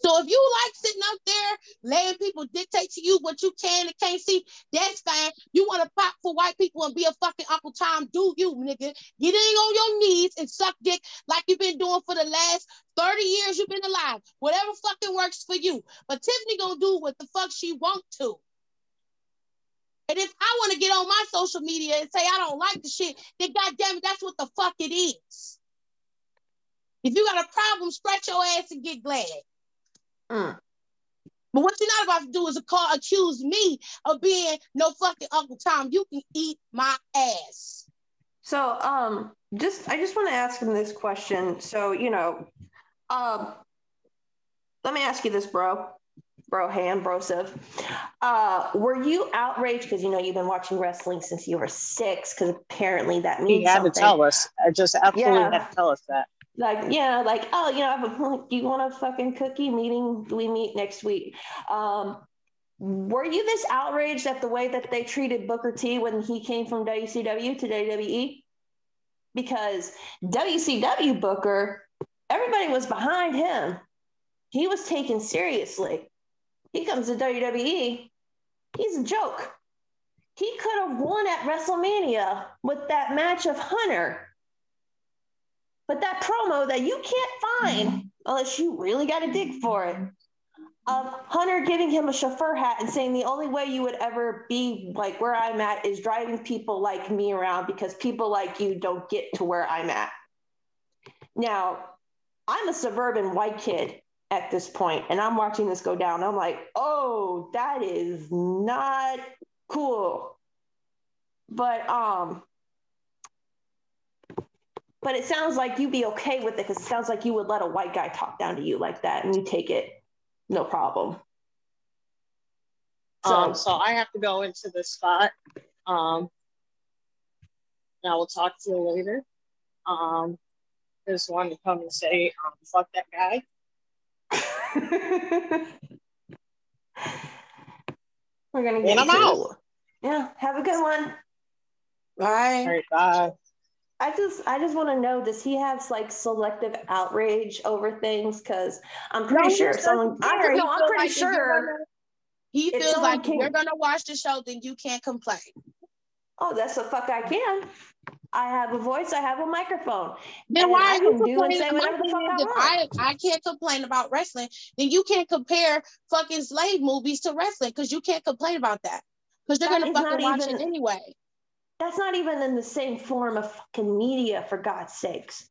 So if you like sitting up there letting people dictate to you what you can and can't see, that's fine. You want to pop for white people and be a fucking Uncle Tom, do you, nigga. Get in on your knees and suck dick like you've been doing for the last 30 years you've been alive. Whatever fucking works for you. But Tiffany gonna do what the fuck she want to. And if I want to get on my social media and say I don't like the shit, then goddamn it, that's what the fuck it is. If you got a problem, scratch your ass and get glad. Mm. But what you're not about to do is call accuse me of being no fucking Uncle Tom. You can eat my ass. So um just I just want to ask him this question. So, you know, um let me ask you this, bro. Bro Han, brosive. Uh, were you outraged because you know you've been watching wrestling since you were six? Because apparently that means he had something. to tell us. I just absolutely yeah. had to tell us that like yeah, like oh, you know, do you want a fucking cookie meeting? We meet next week. Um, were you this outraged at the way that they treated Booker T when he came from WCW to WWE? Because WCW Booker, everybody was behind him. He was taken seriously. He comes to WWE, he's a joke. He could have won at WrestleMania with that match of Hunter. But that promo that you can't find unless you really got to dig for it of Hunter giving him a chauffeur hat and saying the only way you would ever be like where I'm at is driving people like me around because people like you don't get to where I'm at. Now, I'm a suburban white kid at this point, and I'm watching this go down. I'm like, oh, that is not cool. But um, but it sounds like you'd be okay with it because it sounds like you would let a white guy talk down to you like that and you take it no problem. So, um, so I have to go into the spot. Um, and I will talk to you later. Um, just wanted to come and say, um, fuck that guy. We're gonna get. And I'm out. Yeah. Have a good one. Bye. All right. Bye. I just I just want to know does he have like selective outrage over things? Because I'm pretty no, sure someone. I, no, I'm pretty like sure. he feels like you're gonna watch the show, then you can't complain. Oh, that's the fuck I can. I have a voice. I have a microphone. Then why are you complaining? If I, I can't complain about wrestling, then you can't compare fucking slave movies to wrestling because you can't complain about that because they're that gonna fucking watch even, it anyway. That's not even in the same form of fucking media, for God's sakes.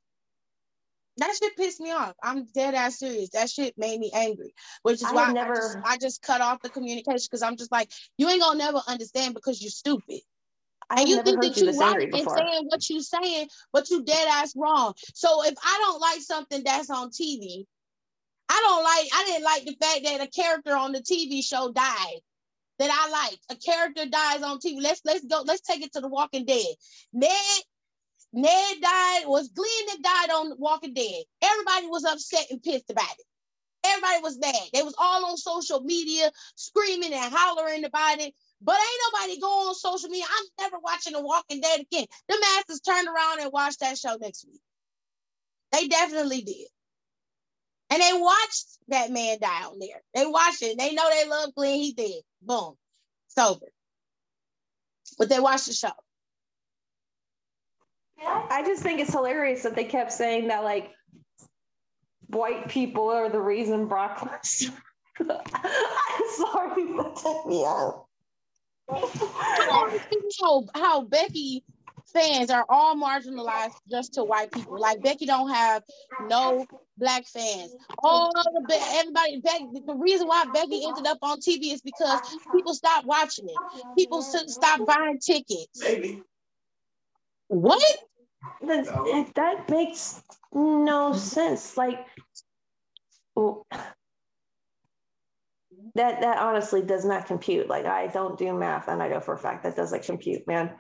That shit pissed me off. I'm dead ass serious. That shit made me angry, which is I why never... I, just, I just cut off the communication because I'm just like, you ain't gonna never understand because you're stupid. I and you think that you right in saying what you're saying, but you dead ass wrong. So if I don't like something that's on TV, I don't like. I didn't like the fact that a character on the TV show died that I liked. A character dies on TV. Let's let's go. Let's take it to The Walking Dead. Ned Ned died. Was Glenn that died on Walking Dead? Everybody was upset and pissed about it. Everybody was mad. They was all on social media screaming and hollering about it. But ain't nobody go on social media. I'm never watching The Walking Dead again. The masses turned around and watched that show next week. They definitely did. And they watched that man die on there. They watched it. They know they love Glenn. He did. Boom. It's over. But they watched the show. I just think it's hilarious that they kept saying that like white people are the reason Brock Lesnar. I'm sorry, but took me out. how, how Becky fans are all marginalized just to white people. Like Becky don't have no black fans. All the everybody Becky, the reason why Becky ended up on TV is because people stopped watching it. People stopped buying tickets. Maybe. What? That, that makes no sense. Like that that honestly does not compute. Like I don't do math and I know for a fact that doesn't compute, man.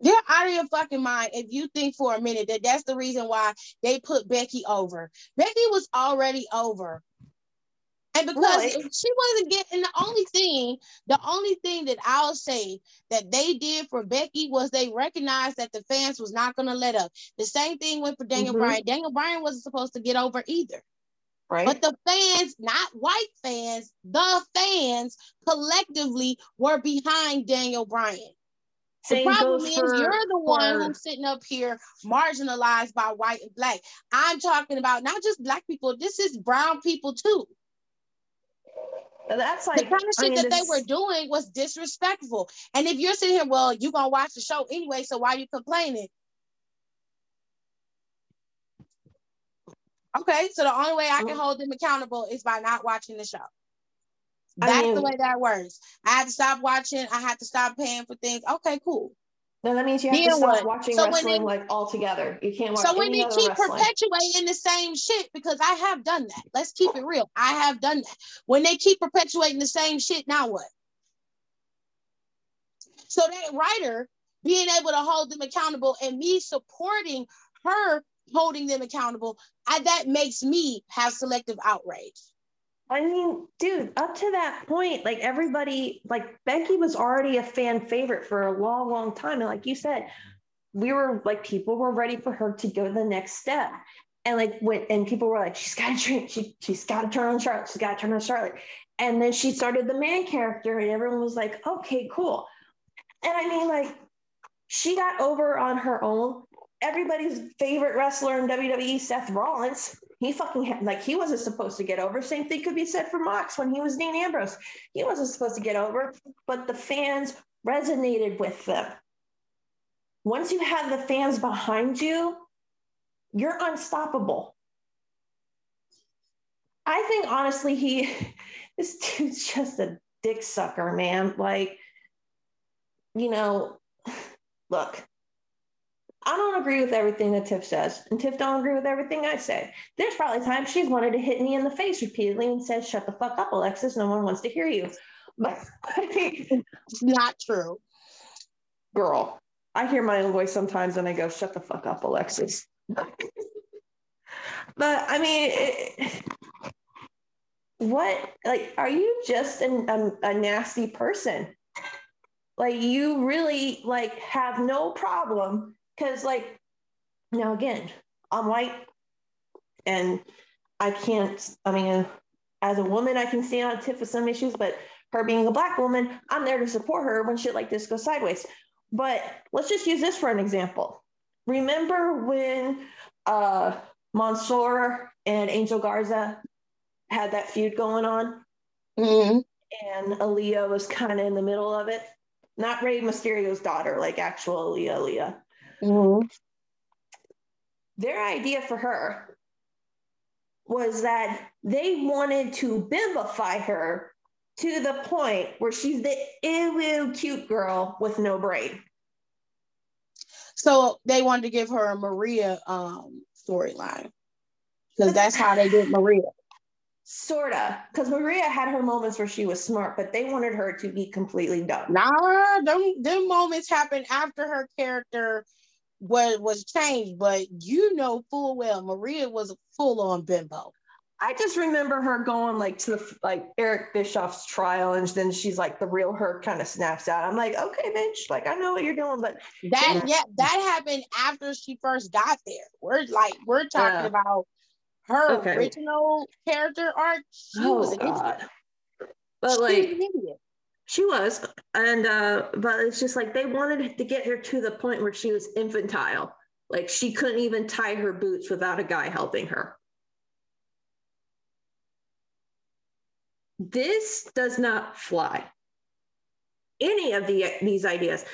You're out of your fucking mind if you think for a minute that that's the reason why they put Becky over. Becky was already over. And because she wasn't getting the only thing, the only thing that I'll say that they did for Becky was they recognized that the fans was not going to let up. The same thing went for Daniel mm-hmm. Bryan. Daniel Bryan wasn't supposed to get over either. Right. But the fans, not white fans, the fans collectively were behind Daniel Bryan. Same the problem is for, you're the one who's sitting up here marginalized by white and black. I'm talking about not just black people, this is brown people too. That's like the kind of shit I mean, that this... they were doing was disrespectful. And if you're sitting here, well, you're gonna watch the show anyway, so why are you complaining? Okay, so the only way I can hold them accountable is by not watching the show. That's I mean, the way that works. I had to stop watching. I had to stop paying for things. Okay, cool. No, that means you have to stop what? watching so wrestling they, like altogether. You can't watch. So when they keep wrestling. perpetuating the same shit, because I have done that. Let's keep it real. I have done that. When they keep perpetuating the same shit, now what? So that writer being able to hold them accountable and me supporting her holding them accountable, I, that makes me have selective outrage. I mean, dude, up to that point, like everybody, like Becky was already a fan favorite for a long, long time. And like you said, we were like, people were ready for her to go to the next step. And like, when, and people were like, she's got to train, she, she's got to turn on Charlotte, she's got to turn on Charlotte. And then she started the man character, and everyone was like, okay, cool. And I mean, like, she got over on her own. Everybody's favorite wrestler in WWE, Seth Rollins, he fucking had, like he wasn't supposed to get over. Same thing could be said for Mox when he was Dean Ambrose. He wasn't supposed to get over, but the fans resonated with them. Once you have the fans behind you, you're unstoppable. I think honestly, he this dude's just a dick sucker, man. Like, you know, look, I don't agree with everything that Tiff says, and Tiff don't agree with everything I say. There's probably times she's wanted to hit me in the face repeatedly and says, "Shut the fuck up, Alexis. No one wants to hear you." But it's not true, girl. I hear my own voice sometimes, and I go, "Shut the fuck up, Alexis." but I mean, it, what? Like, are you just an, a, a nasty person? Like, you really like have no problem because, like, now again, I'm white and I can't, I mean, as a woman, I can stand on tip for some issues, but her being a black woman, I'm there to support her when shit like this goes sideways. But let's just use this for an example. Remember when uh, Mansoor and Angel Garza had that feud going on? Mm-hmm. And Aliyah was kind of in the middle of it. Not Rey Mysterio's daughter, like actual Aliyah, Aliyah. Mm-hmm. Their idea for her was that they wanted to bimbify her to the point where she's the ew cute girl with no brain. So they wanted to give her a Maria um, storyline because that's how they did Maria. Sorta, because Maria had her moments where she was smart, but they wanted her to be completely dumb. Nah, them, them moments happened after her character was was changed, but you know full well Maria was full on bimbo. I just remember her going like to the like Eric Bischoff's trial, and then she's like the real her kind of snaps out. I'm like, okay, bitch, like I know what you're doing, but that yeah, that happened after she first got there. We're like we're talking yeah. about her okay. original character arc. She oh, was an God. idiot. But she like, was an idiot. She was, and uh, but it's just like they wanted to get her to the point where she was infantile, like she couldn't even tie her boots without a guy helping her. This does not fly. Any of the these ideas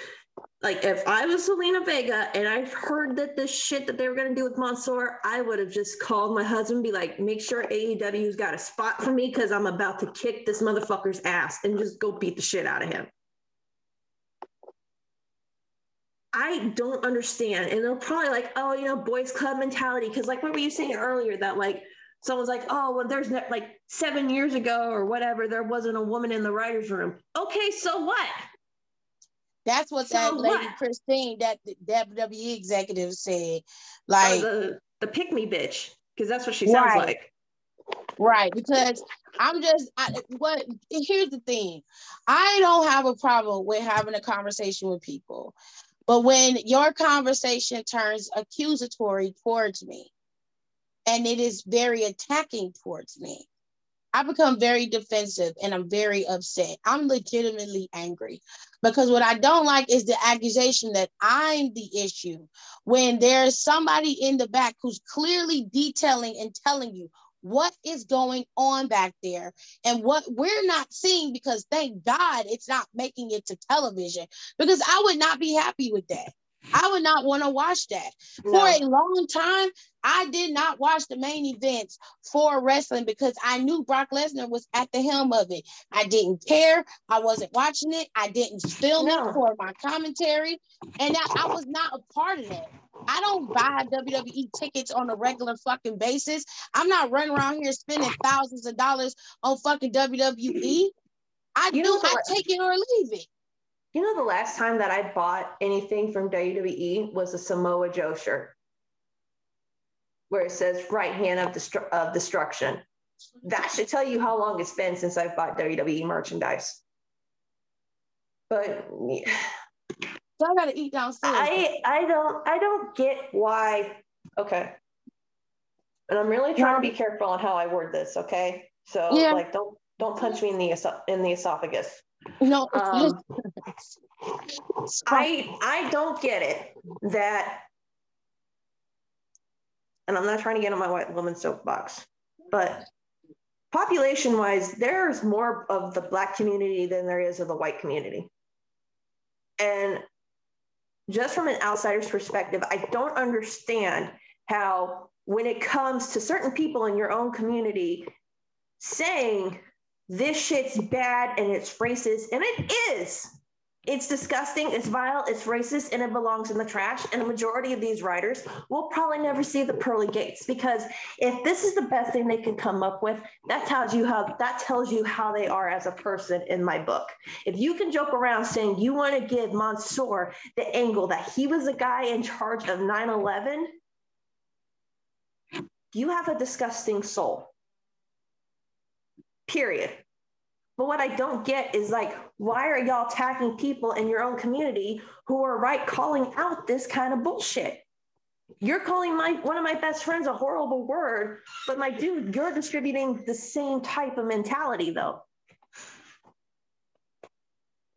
like if I was Zelina Vega and I heard that this shit that they were gonna do with Mansoor, I would have just called my husband and be like, make sure AEW's got a spot for me because I'm about to kick this motherfucker's ass and just go beat the shit out of him. I don't understand. And they're probably like, oh, you know, boys club mentality. Cause like what were you saying earlier that like someone's like, oh, well, there's like seven years ago or whatever, there wasn't a woman in the writer's room. Okay, so what? That's what so that lady what? Christine, that WWE executive said. Oh, like oh, the, the pick me bitch, because that's what she sounds right. like. Right, because I'm just I, what. Here's the thing, I don't have a problem with having a conversation with people, but when your conversation turns accusatory towards me, and it is very attacking towards me, I become very defensive and I'm very upset. I'm legitimately angry because what I don't like is the accusation that I'm the issue when there's somebody in the back who's clearly detailing and telling you what is going on back there and what we're not seeing because thank God it's not making it to television because I would not be happy with that. I would not want to watch that. No. For a long time, I did not watch the main events for wrestling because I knew Brock Lesnar was at the helm of it. I didn't care. I wasn't watching it. I didn't film no. it for my commentary. And I, I was not a part of that. I don't buy WWE tickets on a regular fucking basis. I'm not running around here spending thousands of dollars on fucking WWE. I you do I take it or leave it. You know, the last time that I bought anything from WWE was a Samoa Joe shirt. where it says right hand of, destru- of destruction. That should tell you how long it's been since I've bought WWE merchandise. But so I gotta eat downstairs. I I don't I don't get why. Okay. And I'm really trying to be careful on how I word this. Okay. So yeah. like don't don't punch me in the in the esophagus. No. Um, I I don't get it that, and I'm not trying to get on my white woman soapbox, but population wise, there's more of the black community than there is of the white community. And just from an outsider's perspective, I don't understand how, when it comes to certain people in your own community saying this shit's bad and it's racist, and it is. It's disgusting, it's vile, it's racist, and it belongs in the trash. And a majority of these writers will probably never see the pearly gates because if this is the best thing they can come up with, that tells you how that tells you how they are as a person in my book. If you can joke around saying you want to give Mansoor the angle that he was the guy in charge of 9-11, you have a disgusting soul. Period. But what I don't get is like, why are y'all attacking people in your own community who are right calling out this kind of bullshit? You're calling my one of my best friends a horrible word, but my dude, you're distributing the same type of mentality though.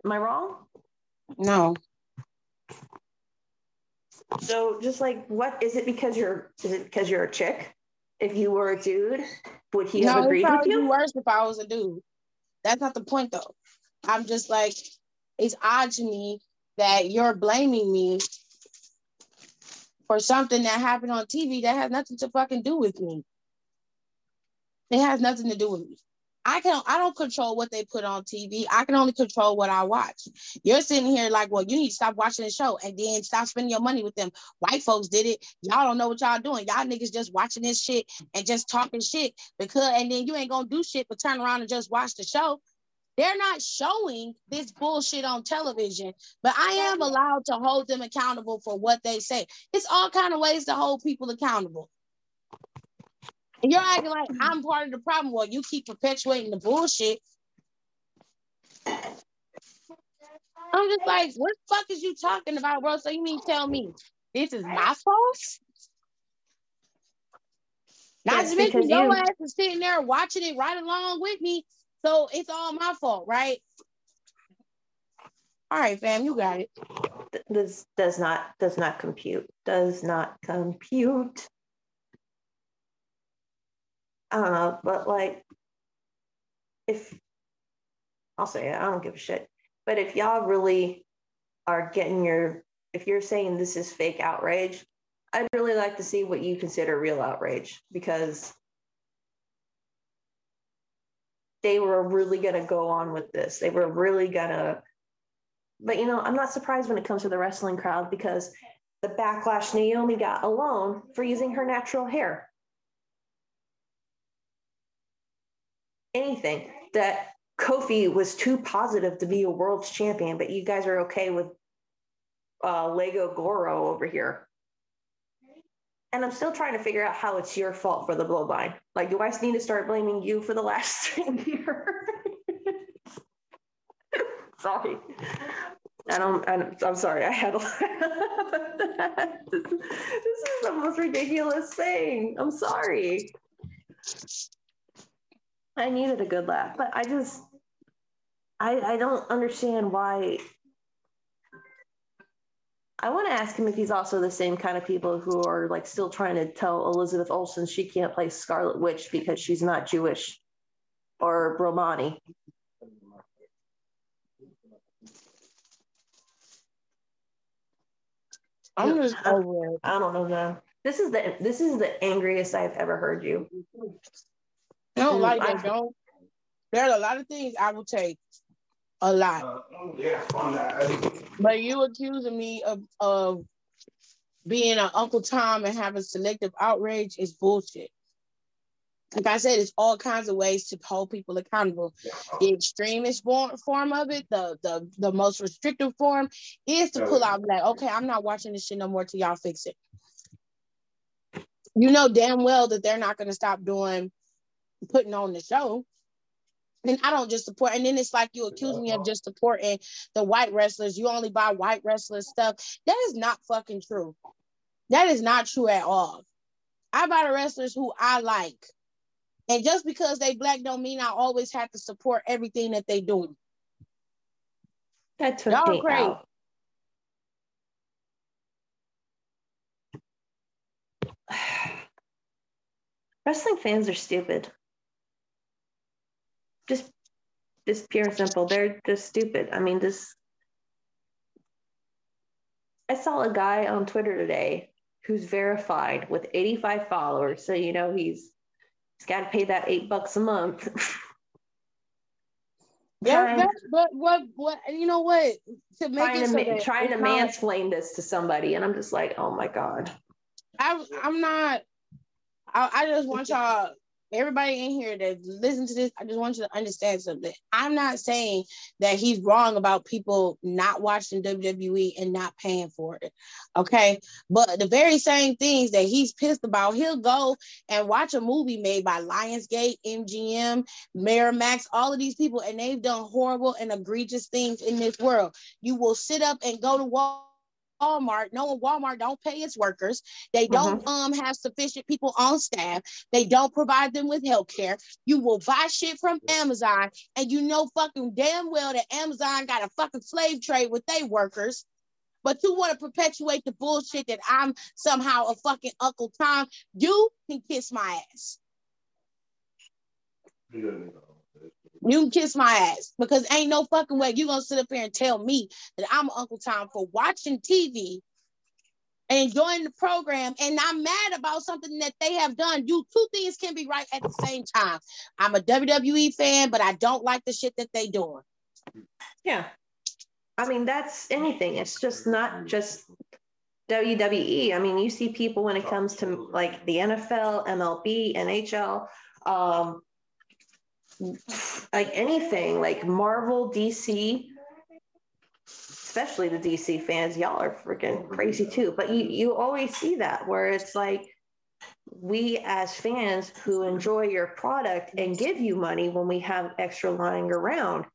Am I wrong? No. So just like what is it because you're is it because you're a chick? If you were a dude, would he no, have agreed with you? Worse if I was a dude. That's not the point though. I'm just like, it's odd to me that you're blaming me for something that happened on TV that has nothing to fucking do with me. It has nothing to do with me. I can I don't control what they put on TV. I can only control what I watch. You're sitting here like, well, you need to stop watching the show and then stop spending your money with them. White folks did it. Y'all don't know what y'all doing. Y'all niggas just watching this shit and just talking shit because and then you ain't gonna do shit but turn around and just watch the show. They're not showing this bullshit on television, but I am allowed to hold them accountable for what they say. It's all kind of ways to hold people accountable. And you're acting like I'm part of the problem. Well, you keep perpetuating the bullshit. I'm just like, what the fuck is you talking about, bro? So you mean tell me this is my fault? Not to mention your you... ass is sitting there watching it right along with me. So it's all my fault, right? All right, fam, you got it. This does not does not compute. Does not compute. Uh, but like, if I'll say it, I don't give a shit. But if y'all really are getting your, if you're saying this is fake outrage, I'd really like to see what you consider real outrage because they were really going to go on with this. They were really going to, but you know, I'm not surprised when it comes to the wrestling crowd because the backlash Naomi got alone for using her natural hair. Anything that Kofi was too positive to be a world's champion, but you guys are okay with uh, Lego Goro over here and I'm still trying to figure out how it's your fault for the bloodline. Like, do I need to start blaming you for the last years? sorry. I don't, I am sorry. I had a this, this is the most ridiculous thing. I'm sorry. I needed a good laugh, but I just, I, I don't understand why I want to ask him if he's also the same kind of people who are like still trying to tell Elizabeth Olsen she can't play Scarlet Witch because she's not Jewish or Romani. I'm just. I don't know, man. This is the this is the angriest I've ever heard you. I don't like that. Don't. There are a lot of things I will take a lot. Uh, oh, yeah, but you accusing me of, of being an Uncle Tom and having selective outrage is bullshit. Like I said, it's all kinds of ways to hold people accountable. The extremist form of it, the the the most restrictive form, is to pull out like, okay, I'm not watching this shit no more till y'all fix it. you know damn well that they're not going to stop doing putting on the show. And I don't just support, and then it's like you accuse me of just supporting the white wrestlers. You only buy white wrestlers stuff. That is not fucking true. That is not true at all. I buy the wrestlers who I like. And just because they black don't mean I always have to support everything that they do. That took Y'all me crazy. out. Wrestling fans are stupid. Just just pure and simple. They're just stupid. I mean, this I saw a guy on Twitter today who's verified with 85 followers. So you know he's he's got to pay that eight bucks a month. yeah, but what what you know what to make trying to, so ma- trying to mansplain this to somebody, and I'm just like, oh my god. I I'm not. I, I just want y'all everybody in here that listen to this, I just want you to understand something. I'm not saying that he's wrong about people not watching WWE and not paying for it. Okay. But the very same things that he's pissed about, he'll go and watch a movie made by Lionsgate, MGM, Miramax, all of these people, and they've done horrible and egregious things in this world. You will sit up and go to Wall Walmart, knowing Walmart don't pay its workers, they don't mm-hmm. um have sufficient people on staff, they don't provide them with health care. You will buy shit from Amazon, and you know fucking damn well that Amazon got a fucking slave trade with their workers. But you want to perpetuate the bullshit that I'm somehow a fucking Uncle Tom. You can kiss my ass. You can kiss my ass because ain't no fucking way you gonna sit up here and tell me that I'm Uncle Tom for watching TV and enjoying the program and I'm mad about something that they have done. You two things can be right at the same time. I'm a WWE fan, but I don't like the shit that they doing. Yeah. I mean, that's anything. It's just not just WWE. I mean, you see people when it comes to like the NFL, MLB, NHL, um, like anything like Marvel, DC, especially the DC fans, y'all are freaking crazy too. But you you always see that where it's like we as fans who enjoy your product and give you money when we have extra lying around,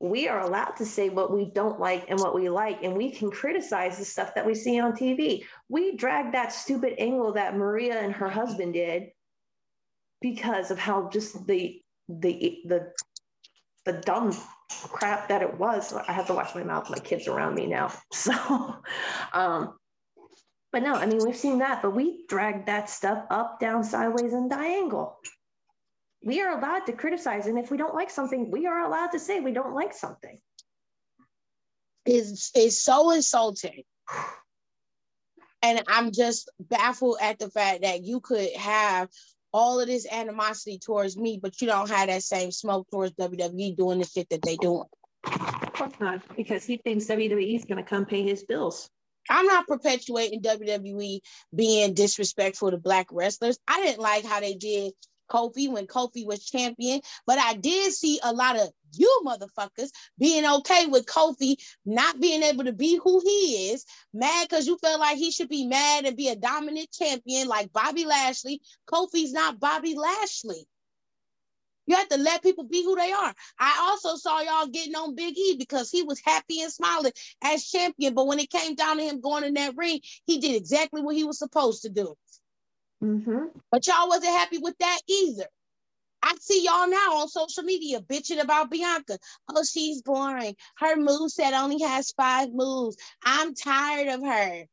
we are allowed to say what we don't like and what we like, and we can criticize the stuff that we see on TV. We drag that stupid angle that Maria and her husband did because of how just the the the the dumb crap that it was. I have to watch my mouth. My kids around me now, so. Um, but no, I mean we've seen that, but we drag that stuff up, down, sideways, and diagonal. We are allowed to criticize, and if we don't like something, we are allowed to say we don't like something. Is is so insulting. And I'm just baffled at the fact that you could have all of this animosity towards me, but you don't have that same smoke towards WWE doing the shit that they doing. Of course not, because he thinks WWE is going to come pay his bills. I'm not perpetuating WWE being disrespectful to black wrestlers. I didn't like how they did Kofi when Kofi was champion, but I did see a lot of you motherfuckers being okay with Kofi not being able to be who he is, mad because you felt like he should be mad and be a dominant champion like Bobby Lashley. Kofi's not Bobby Lashley. You have to let people be who they are. I also saw y'all getting on Big E because he was happy and smiling as champion. But when it came down to him going in that ring, he did exactly what he was supposed to do. Mm-hmm. But y'all wasn't happy with that either. I see y'all now on social media bitching about Bianca. Oh, she's boring. Her move set only has five moves. I'm tired of her.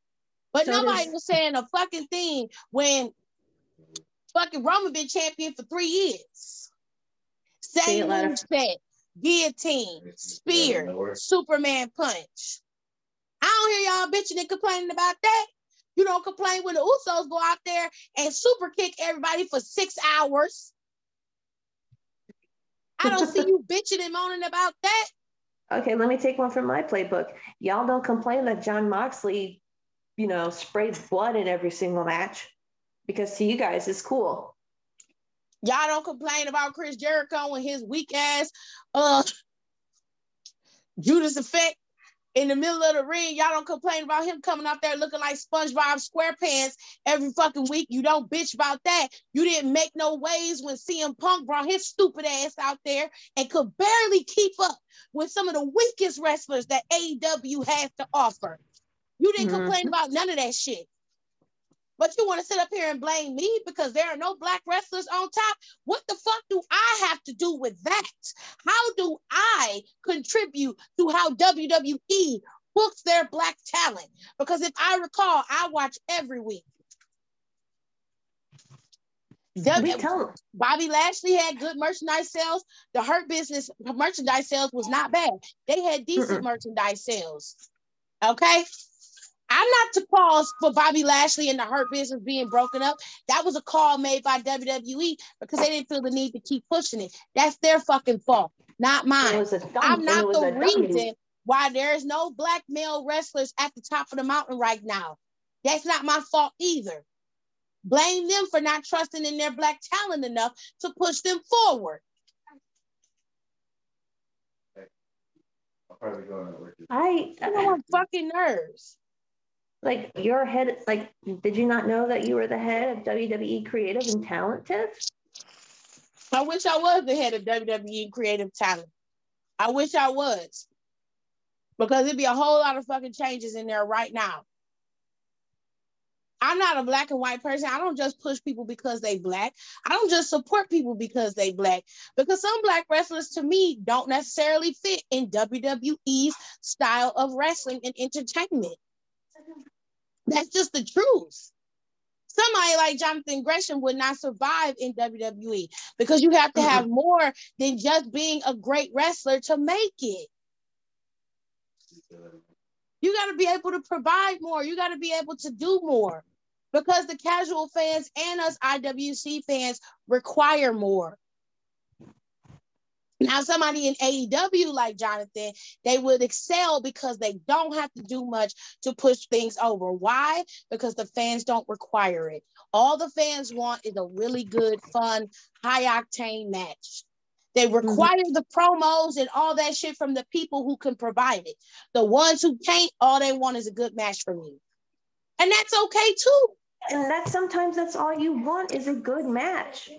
But so nobody was saying a fucking thing when fucking Roman been champion for three years. Same move set, guillotine, spear, Superman punch. I don't hear y'all bitching and complaining about that. You don't complain when the Usos go out there and super kick everybody for six hours. I don't see you bitching and moaning about that. Okay, let me take one from my playbook. Y'all don't complain that Jon Moxley, you know, sprays blood in every single match because to you guys it's cool. Y'all don't complain about Chris Jericho and his weak ass uh Judas effect in the middle of the ring. Y'all don't complain about him coming out there looking like SpongeBob SquarePants every fucking week. You don't bitch about that. You didn't make no waves when CM Punk brought his stupid ass out there and could barely keep up with some of the weakest wrestlers that AEW has to offer. You didn't mm-hmm. complain about none of that shit. But you want to sit up here and blame me because there are no black wrestlers on top? What the fuck do I have to do with that? How do I contribute to how WWE books their black talent? Because if I recall, I watch every week. W- Bobby Lashley had good merchandise sales. The Hurt Business merchandise sales was not bad. They had decent Mm-mm. merchandise sales. Okay. I'm not to pause for Bobby Lashley and the Hurt Business being broken up. That was a call made by WWE because they didn't feel the need to keep pushing it. That's their fucking fault, not mine. I'm not the reason why there's no black male wrestlers at the top of the mountain right now. That's not my fault either. Blame them for not trusting in their black talent enough to push them forward. I, I know I'm fucking nerves. Like your head, like, did you not know that you were the head of WWE Creative and Talent, Tiff? I wish I was the head of WWE Creative Talent. I wish I was. Because it'd be a whole lot of fucking changes in there right now. I'm not a black and white person. I don't just push people because they black. I don't just support people because they black. Because some black wrestlers to me don't necessarily fit in WWE's style of wrestling and entertainment. That's just the truth. Somebody like Jonathan Gresham would not survive in WWE because you have to have more than just being a great wrestler to make it. You got to be able to provide more. You got to be able to do more because the casual fans and us IWC fans require more. Now, somebody in AEW like Jonathan, they would excel because they don't have to do much to push things over. Why? Because the fans don't require it. All the fans want is a really good, fun, high octane match. They mm-hmm. require mm-hmm. the promos and all that shit from the people who can provide it. The ones who can't, all they want is a good match from you. And that's okay too. And that sometimes that's all you want is a good match.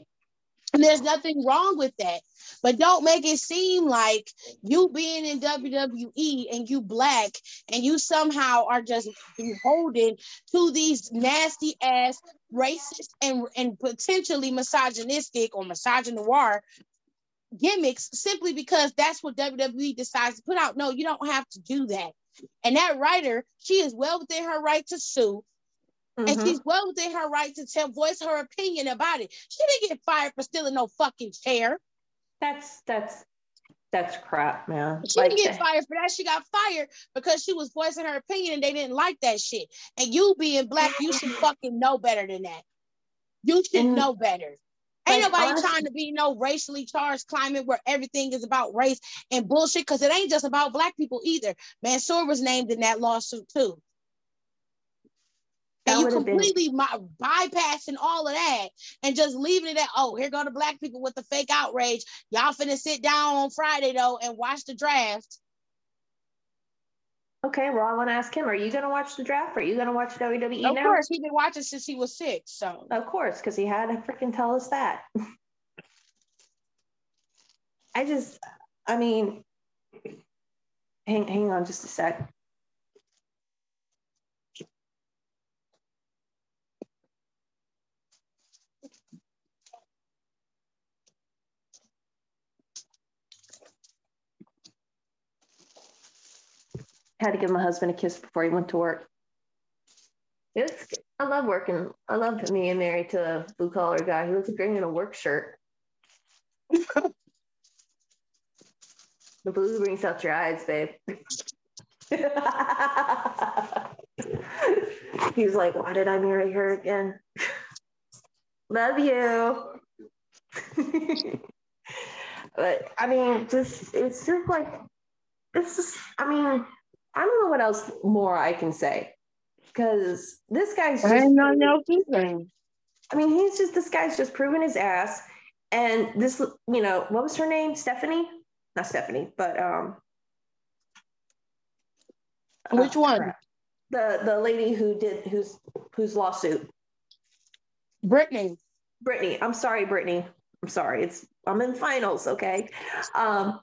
And there's nothing wrong with that. But don't make it seem like you being in WWE and you black and you somehow are just beholden to these nasty ass racist and, and potentially misogynistic or misogynoir gimmicks simply because that's what WWE decides to put out. No, you don't have to do that. And that writer, she is well within her right to sue. Mm-hmm. And she's well within her right to tell voice her opinion about it. She didn't get fired for stealing no fucking chair. That's that's that's crap, man. She like, didn't get fired for that. She got fired because she was voicing her opinion and they didn't like that shit. And you being black, you should fucking know better than that. You should and, know better. Ain't nobody honestly, trying to be no racially charged climate where everything is about race and bullshit because it ain't just about black people either. Mansoor was named in that lawsuit too and you completely been... bypassing all of that and just leaving it at oh here go the black people with the fake outrage. Y'all finna sit down on friday though and watch the draft. Okay well i want to ask him are you going to watch the draft? Are you going to watch wwe of now? Of course he's been watching since he was six so. Of course because he had to freaking tell us that. I just i mean hang, hang on just a sec had to give my husband a kiss before he went to work. It's I love working. I love being married to a blue collar guy. He looks great in a work shirt. the blue brings out your eyes, babe. He's like, why did I marry her again? love you. but I mean, just it's just like it's just I mean, I don't know what else more I can say because this guy's just. I don't know either. I mean, he's just this guy's just proven his ass, and this, you know, what was her name? Stephanie, not Stephanie, but um, Which oh, one? The the lady who did whose whose lawsuit. Brittany. Brittany. I'm sorry, Brittany. I'm sorry. It's I'm in finals, okay? Um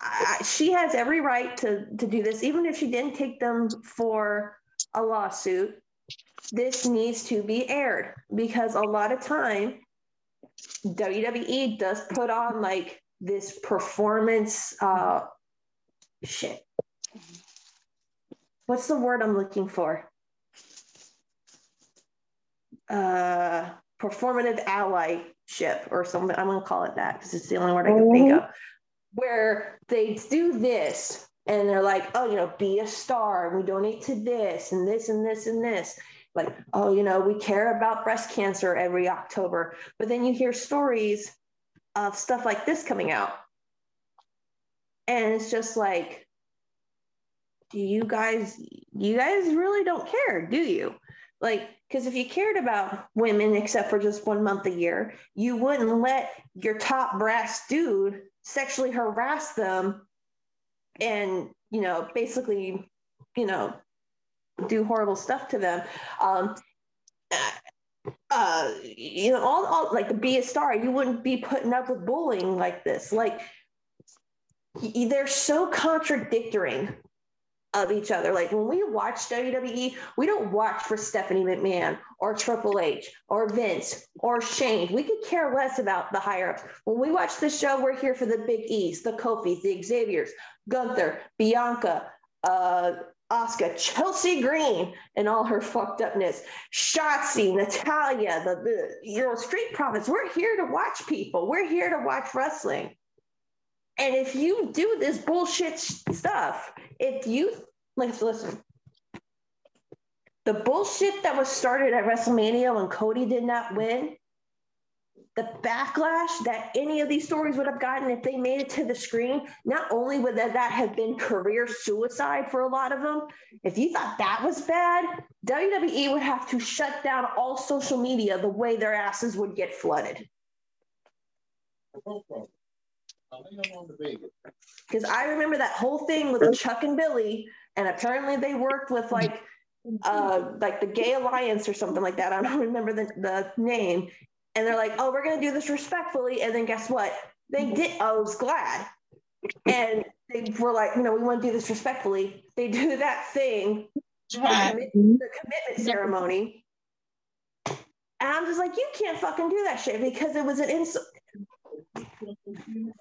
I, she has every right to to do this, even if she didn't take them for a lawsuit. This needs to be aired because a lot of time WWE does put on like this performance uh shit. What's the word I'm looking for? Uh performative allyship or something. I'm gonna call it that because it's the only word I can think of where they do this and they're like, oh, you know, be a star and we donate to this and this and this and this. Like, oh, you know, we care about breast cancer every October. But then you hear stories of stuff like this coming out. And it's just like, do you guys, you guys really don't care, do you? Like, because if you cared about women except for just one month a year, you wouldn't let your top brass dude sexually harass them and you know basically you know do horrible stuff to them. Um uh you know all, all like be a star. You wouldn't be putting up with bullying like this. Like they're so contradictory of each other. Like when we watch WWE, we don't watch for Stephanie McMahon or Triple H or Vince or Shane. We could care less about the higher ups. When we watch the show, we're here for the Big E's, the Kofis, the Xaviers, Gunther, Bianca, uh, Asuka, Chelsea Green, and all her fucked upness, Shotzi, Natalya, the, the you know Street Profits. We're here to watch people. We're here to watch wrestling. And if you do this bullshit stuff, if you like, listen, the bullshit that was started at WrestleMania when Cody did not win, the backlash that any of these stories would have gotten if they made it to the screen, not only would that, that have been career suicide for a lot of them, if you thought that was bad, WWE would have to shut down all social media the way their asses would get flooded. Because I remember that whole thing with Chuck and Billy, and apparently they worked with like uh like the Gay Alliance or something like that. I don't remember the, the name. And they're like, oh, we're gonna do this respectfully. And then guess what? They did I was glad. And they were like, you know, we want to do this respectfully. They do that thing, the, commit, the commitment ceremony. And I'm just like, you can't fucking do that shit because it was an insult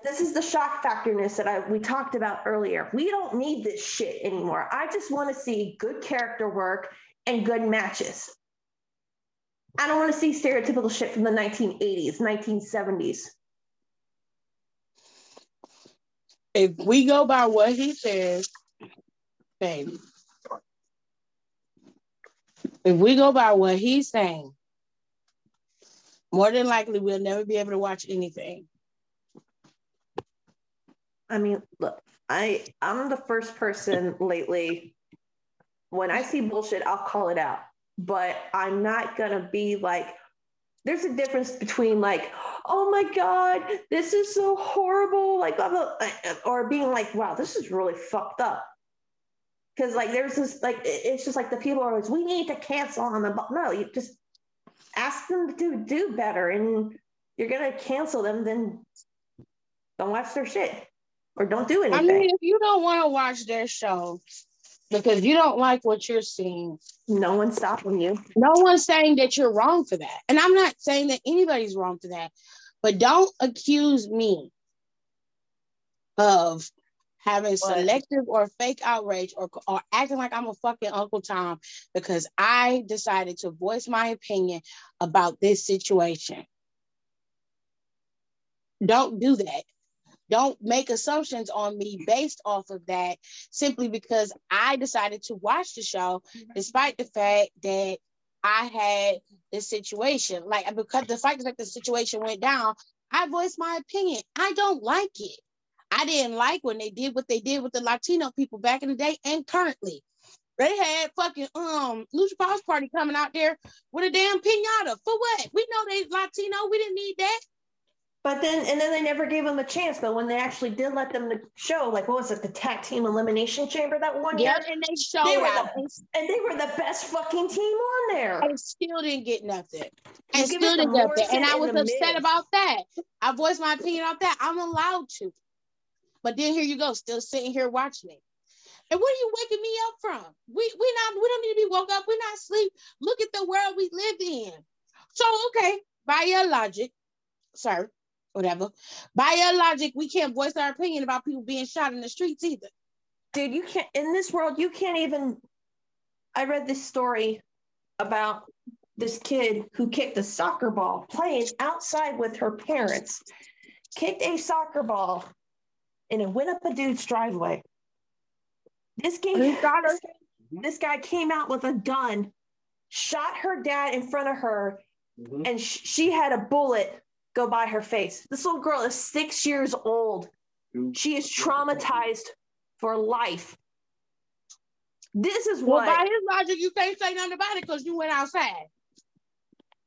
this is the shock factorness that I we talked about earlier. We don't need this shit anymore. I just want to see good character work and good matches. I don't want to see stereotypical shit from the 1980s, 1970s. If we go by what he says, baby. If we go by what he's saying, more than likely we'll never be able to watch anything. I mean, look, I I'm the first person lately. When I see bullshit, I'll call it out. But I'm not gonna be like, there's a difference between like, oh my god, this is so horrible, like, or being like, wow, this is really fucked up. Because like, there's this like, it's just like the people are always, we need to cancel on them. No, you just ask them to do better, and you're gonna cancel them, then don't watch their shit or don't do anything. I mean, if you don't want to watch their show because you don't like what you're seeing, no one's stopping you. No one's saying that you're wrong for that. And I'm not saying that anybody's wrong for that. But don't accuse me of having selective or fake outrage or, or acting like I'm a fucking Uncle Tom because I decided to voice my opinion about this situation. Don't do that. Don't make assumptions on me based off of that simply because I decided to watch the show, despite the fact that I had this situation. Like because the fact that the situation went down, I voiced my opinion. I don't like it. I didn't like when they did what they did with the Latino people back in the day and currently. They had fucking um Lucha House Party coming out there with a damn pinata. For what? We know they Latino. We didn't need that. But then, and then they never gave them a chance. But when they actually did let them show, like, what was it, the tag team elimination chamber that one yeah, year? and they showed They were out the, and they were the best fucking team on there. and still didn't get nothing. And You still didn't get nothing. And I was upset Miz. about that. I voiced my opinion on that. I'm allowed to. But then here you go, still sitting here watching it. And what are you waking me up from? We we not we don't need to be woke up. We're not asleep. Look at the world we live in. So okay, by your logic, sir, whatever. By your logic, we can't voice our opinion about people being shot in the streets either. Dude, you can't, in this world, you can't even. I read this story about this kid who kicked a soccer ball playing outside with her parents, kicked a soccer ball, and it went up a dude's driveway. This game, Who shot her? this guy came out with a gun, shot her dad in front of her, Mhm. and sh- she had a bullet go by her face. This little girl is six years old. She is traumatized for life. This is Well, what. by his logic, you can't say nothing about it because you went outside.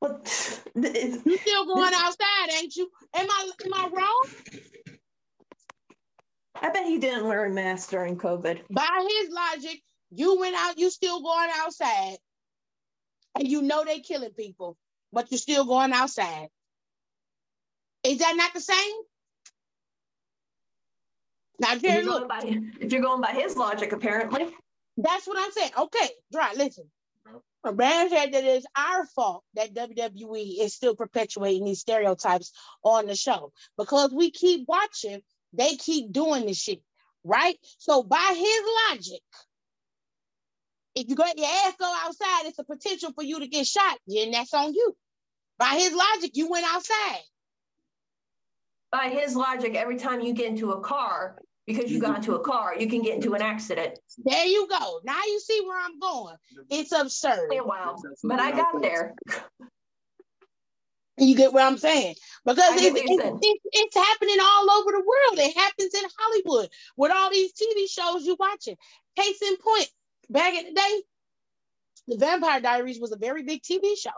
But You still going outside, ain't you? Am I am I wrong? I bet he didn't wear a mask during COVID. By his logic, you went out, you still going outside, and you know they killing people, but you're still going outside. Is that not the same? Now, If you're, look, going by, if you're going by his logic, apparently. that's what I'm saying. Okay, Dry, listen. Brand said that it's our fault that WWE is still perpetuating these stereotypes on the show because we keep watching, they keep doing this shit, right? So by his logic, if you let your ass go outside, it's a potential for you to get shot, then that's on you. By his logic, you went outside. By his logic, every time you get into a car, because you got into a car, you can get into an accident. There you go. Now you see where I'm going. It's absurd. Wow. But I got there. You get what I'm saying? Because it's, it's, it's, it's happening all over the world. It happens in Hollywood with all these TV shows you're watching. Case in point, back in the day, The Vampire Diaries was a very big TV show.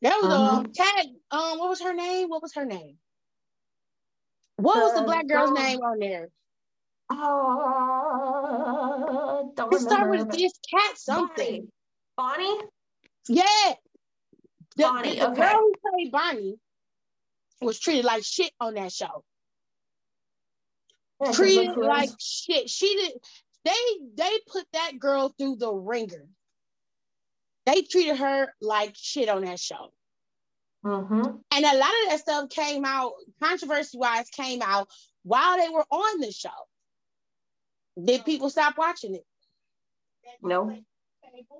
There was a tag, um, what was her name? What was her name? What was the The black girl's name on there? Oh, don't It started with this cat something. Bonnie? Bonnie? Yeah. The, Bonnie, the, the okay. girl who played Bonnie was treated like shit on that show. Yeah, treated like shit. She did. They they put that girl through the ringer. They treated her like shit on that show, Mhm. and a lot of that stuff came out controversy wise. Came out while they were on the show. Did people stop watching it? No.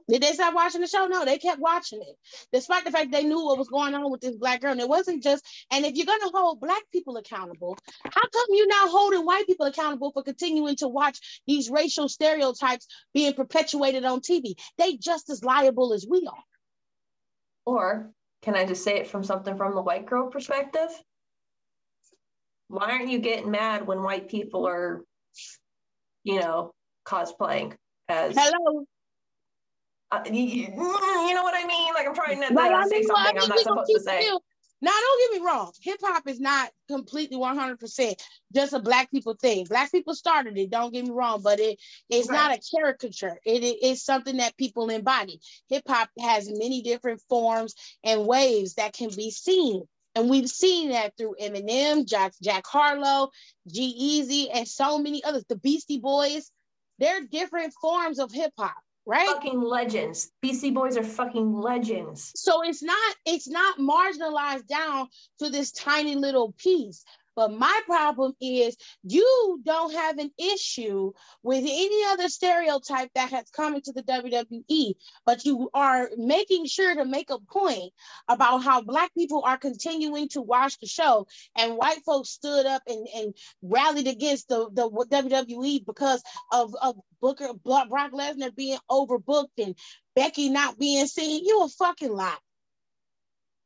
Did they stop watching the show? No, they kept watching it, despite the fact they knew what was going on with this black girl. And it wasn't just. And if you're gonna hold black people accountable, how come you're not holding white people accountable for continuing to watch these racial stereotypes being perpetuated on TV? They just as liable as we are. Or can I just say it from something from the white girl perspective? Why aren't you getting mad when white people are, you know, cosplaying as Hello. uh, you, you you know what I mean? Like I'm trying to I say mean, well, I something I'm not supposed to say. still- Now, don't get me wrong. Hip hop is not completely 100% just a black people thing. Black people started it. Don't get me wrong, but it it's not a caricature. It it is something that people embody. Hip hop has many different forms and waves that can be seen. And we've seen that through Eminem, Jack, Jack Harlow, G-Eazy, and so many others. The Beastie Boys. They're different forms of hip hop, right? Fucking legends. Beastie Boys are fucking legends. so it's not it's not marginalized down to this tiny little piece but my problem is you don't have an issue with any other stereotype that has come into the WWE, but you are making sure to make a point about how Black people are continuing to watch the show, and white folks stood up and, and rallied against the, the WWE because of, of Booker Brock Lesnar being overbooked and Becky not being seen. You a fucking lie.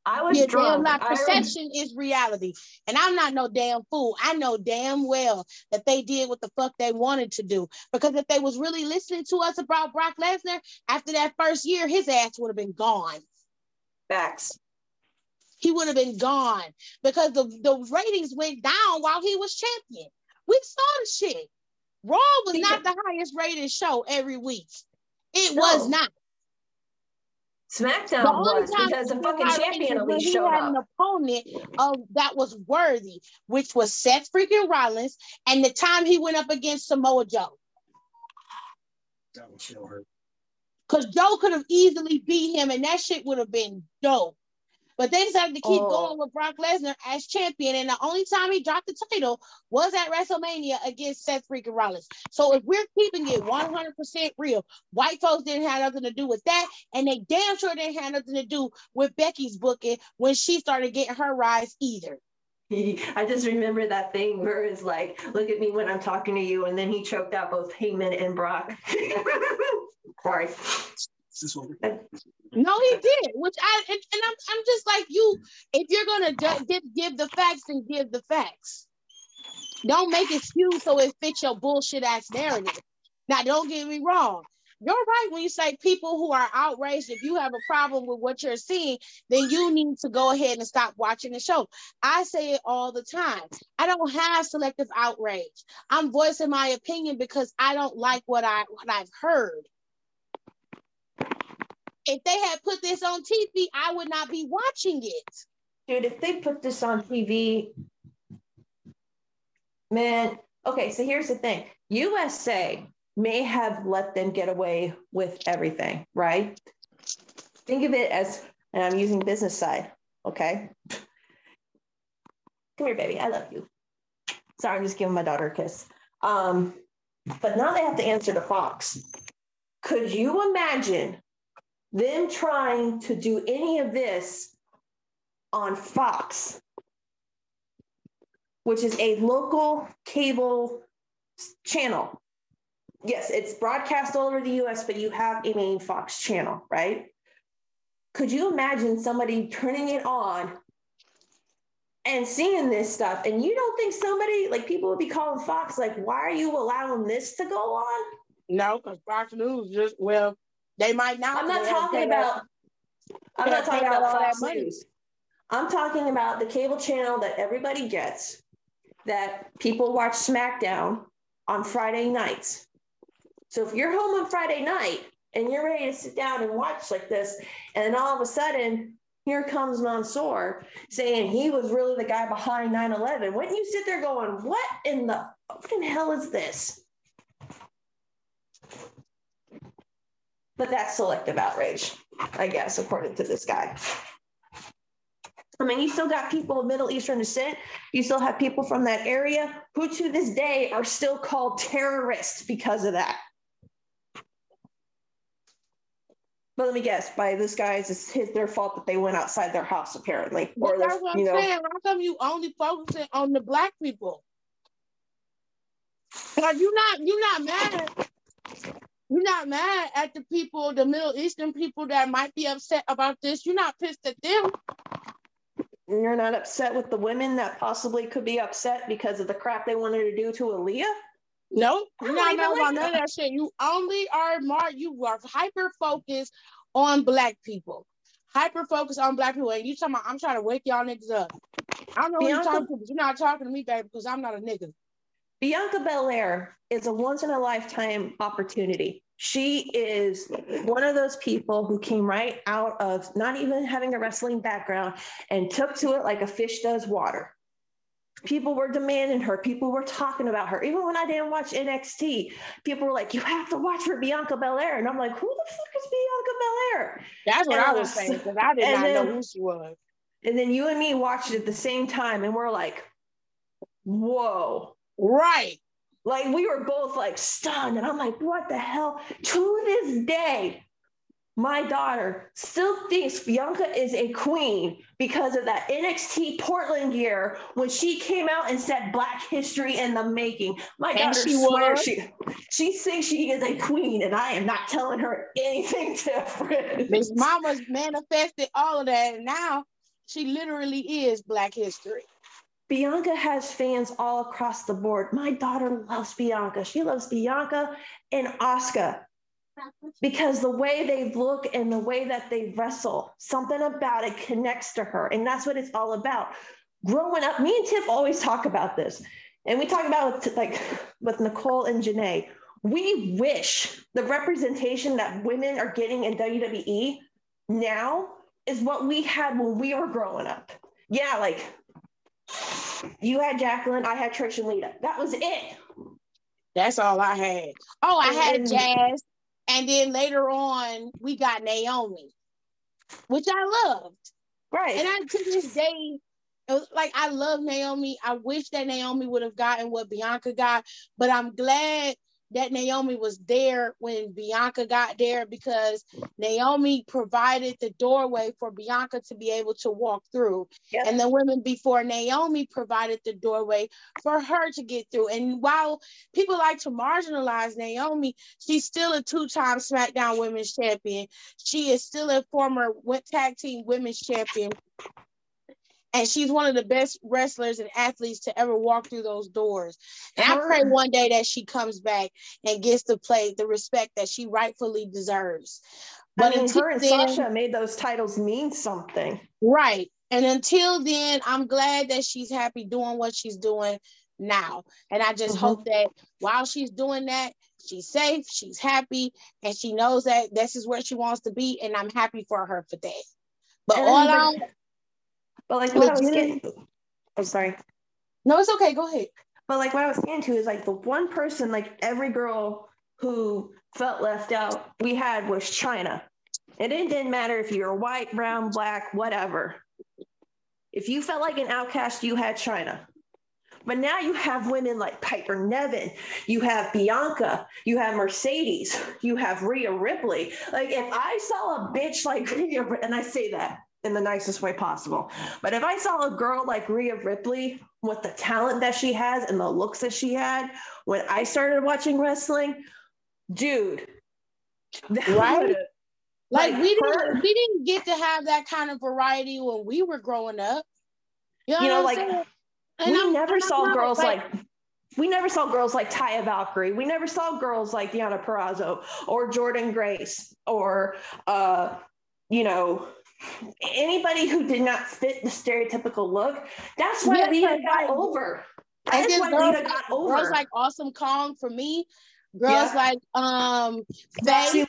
I was Your damn drunk. lie. I- Perception is reality. And I'm not no damn fool. I know damn well that they did what the fuck they wanted to do. Because if they was really listening to us about Brock Lesnar, after that first year, his ass would have been gone. Facts. he would have been gone because the, the ratings went down while he was champion. We saw the shit. Raw was not the highest rated show every week. It no. was not. SmackDown was because the fucking champion at least showed had up. an opponent of that was worthy, which was Seth freaking Rollins, and the time he went up against Samoa Joe. That would show her. Because Joe could have easily beat him, and that shit would have been dope. But they decided to keep oh. going with Brock Lesnar as champion. And the only time he dropped the title was at WrestleMania against Seth freaking Rollins. So if we're keeping it 100% real, white folks didn't have nothing to do with that. And they damn sure didn't have nothing to do with Becky's booking when she started getting her rise either. I just remember that thing where it's like, look at me when I'm talking to you. And then he choked out both Heyman and Brock. Sorry. Uh, no, he did. Which I and, and, I'm I'm just like you. If you're gonna give give the facts, then give the facts. Don't make it skewed so it fits your bullshit ass narrative. Now, don't get me wrong. You're right when you say people who are outraged. If you have a problem with what you're seeing, then you need to go ahead and stop watching the show. I say it all the time. I don't have selective outrage. I'm voicing my opinion because I don't like what I what I've heard if they had put this on TV, I would not be watching it. Dude, if they put this on TV, man, okay, so here's the thing USA may have let them get away with everything, right? Think of it as, and I'm using business side, okay? Come here, baby. I love you. Sorry, I'm just giving my daughter a kiss. Um, but now they have to answer to Fox. Could you imagine them trying to do any of this on Fox, which is a local cable channel. Yes, it's broadcast all over the US, but you have a main Fox channel, right? Could you imagine somebody turning it on and seeing this stuff? And you don't think somebody, like people would be calling Fox, like, why are you allowing this to go on? No, because Fox News just, well, they might not. I'm not talking about. I'm not talking about Fox News. I'm talking about the cable channel that everybody gets, that people watch SmackDown on Friday nights. So if you're home on Friday night and you're ready to sit down and watch like this, and then all of a sudden here comes Mansoor saying he was really the guy behind 9/11. Wouldn't you sit there going, "What in the fucking hell is this?" But that's selective outrage, I guess, according to this guy. I mean, you still got people of Middle Eastern descent. You still have people from that area who, to this day, are still called terrorists because of that. But let me guess, by this guy's, it's his their fault that they went outside their house, apparently. Or that's what I'm know, saying. How come you only focusing on the black people? Are you not you not mad you're not mad at the people, the Middle Eastern people that might be upset about this. You're not pissed at them. You're not upset with the women that possibly could be upset because of the crap they wanted to do to Aliyah? No, you're not talking about none of that shit. You only are Mark, you are hyper focused on black people. Hyper focused on black people. And you talking about I'm trying to wake y'all niggas up. I don't know Bianca, who you're talking to, but you're not talking to me, baby, because I'm not a nigga. Bianca Belair is a once in a lifetime opportunity. She is one of those people who came right out of not even having a wrestling background and took to it like a fish does water. People were demanding her. People were talking about her. Even when I didn't watch NXT, people were like, "You have to watch for Bianca Belair," and I'm like, "Who the fuck is Bianca Belair?" That's what and I was saying because I did not then, know who she was. And then you and me watched it at the same time, and we're like, "Whoa!" Right. Like we were both like stunned. And I'm like, what the hell? To this day, my daughter still thinks Bianca is a queen because of that NXT Portland year when she came out and said Black history in the making. My daughter she swears she she thinks she is a queen, and I am not telling her anything different. Miss Mama's manifested all of that, and now she literally is Black history. Bianca has fans all across the board. My daughter loves Bianca. She loves Bianca and Oscar because the way they look and the way that they wrestle, something about it connects to her. And that's what it's all about. Growing up, me and Tiff always talk about this. And we talk about like with Nicole and Janae. We wish the representation that women are getting in WWE now is what we had when we were growing up. Yeah, like you had Jacqueline, I had Trish and Lita. That was it. That's all I had. Oh, I had Jazz. And then later on, we got Naomi, which I loved. Right. And I to this day, uh, like I love Naomi. I wish that Naomi would have gotten what Bianca got, but I'm glad that Naomi was there when Bianca got there because Naomi provided the doorway for Bianca to be able to walk through. Yep. And the women before Naomi provided the doorway for her to get through. And while people like to marginalize Naomi, she's still a two time SmackDown Women's Champion. She is still a former tag team women's champion and she's one of the best wrestlers and athletes to ever walk through those doors. And I pray one day that she comes back and gets to play the respect that she rightfully deserves. But I mean, her and then, Sasha made those titles mean something. Right. And until then, I'm glad that she's happy doing what she's doing now. And I just mm-hmm. hope that while she's doing that, she's safe, she's happy, and she knows that this is where she wants to be. And I'm happy for her for that. But and all I but like what I was getting, I'm sorry. No, it's okay. Go ahead. But like what I was getting to is like the one person, like every girl who felt left out, we had was Chyna. And it didn't matter if you were white, brown, black, whatever. If you felt like an outcast, you had Chyna. But now you have women like Piper Niven, you have Bianca, you have Mercedes, you have Rhea Ripley. Like if I saw a bitch like Rhea, and I say that in the nicest way possible. But if I saw a girl like Rhea Ripley with the talent that she has and the looks that she had when I started watching wrestling, dude, right? Like, like we her, didn't we didn't get to have that kind of variety when we were growing up. You know, you know like we I'm, never I'm saw girls like we never saw girls like Taya Valkyrie. We never saw girls like Deonna Purrazzo or Jordynne Grace or uh, you know, anybody who did not fit the stereotypical look, that's why Lita got over. That's why girls, Lita got over. Girls like Awesome Kong for me. Girls yeah. like um Faye.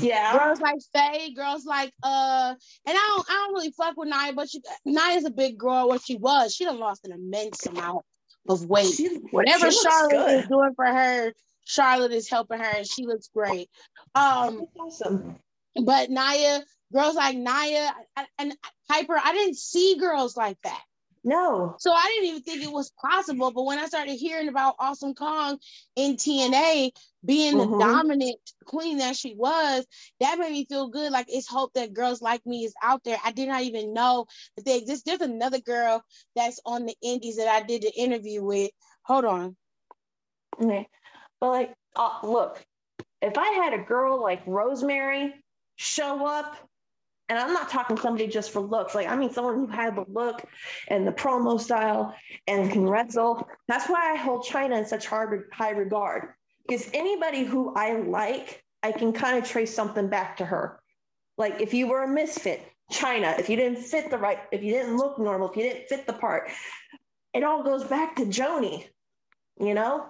Yeah. Girls like Faye. Girls like uh and I don't I don't really fuck with Nia, but she Nia's a big girl what she was. She done lost an immense amount of weight. She, Whatever she Charlotte good. is doing for her, Charlotte is helping her and she looks great. Um awesome. But Nia, girls like Nia and Piper, I didn't see girls like that. No. So I didn't even think it was possible. But when I started hearing about Awesome Kong in TNA being mm-hmm. the dominant queen that she was, that made me feel good. Like it's hope that girls like me is out there. I did not even know that they exist. There's another girl that's on the indies that I did the interview with. Hold on. Okay. But like, uh, look, if I had a girl like Rosemary show up and I'm not talking somebody just for looks. Like I mean someone who had the look and the promo style and can wrestle. That's why I hold Chyna in such hard, high regard. Because anybody who I like, I can kind of trace something back to her. Like if you were a misfit, Chyna, if you didn't fit the right, if you didn't look normal, if you didn't fit the part, it all goes back to Joanie, you know?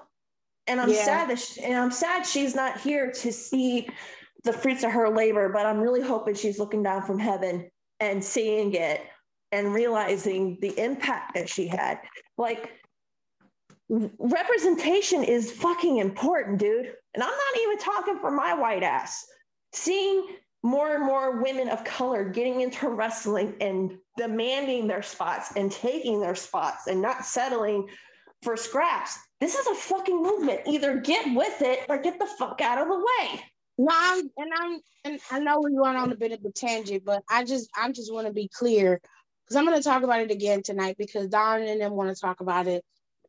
And I'm yeah. sad that she, and I'm sad she's not here to see the fruits of her labor, but I'm really hoping she's looking down from heaven and seeing it and realizing the impact that she had. Like, representation is fucking important, dude. And I'm not even talking for my white ass. Seeing more and more women of color getting into wrestling and demanding their spots and taking their spots and not settling for scraps. This is a fucking movement. Either get with it or get the fuck out of the way. No, I'm, and I'm, and I know we went on a bit of a tangent, but I just, I just want to be clear because I'm going to talk about it again tonight because Don and them want to talk about it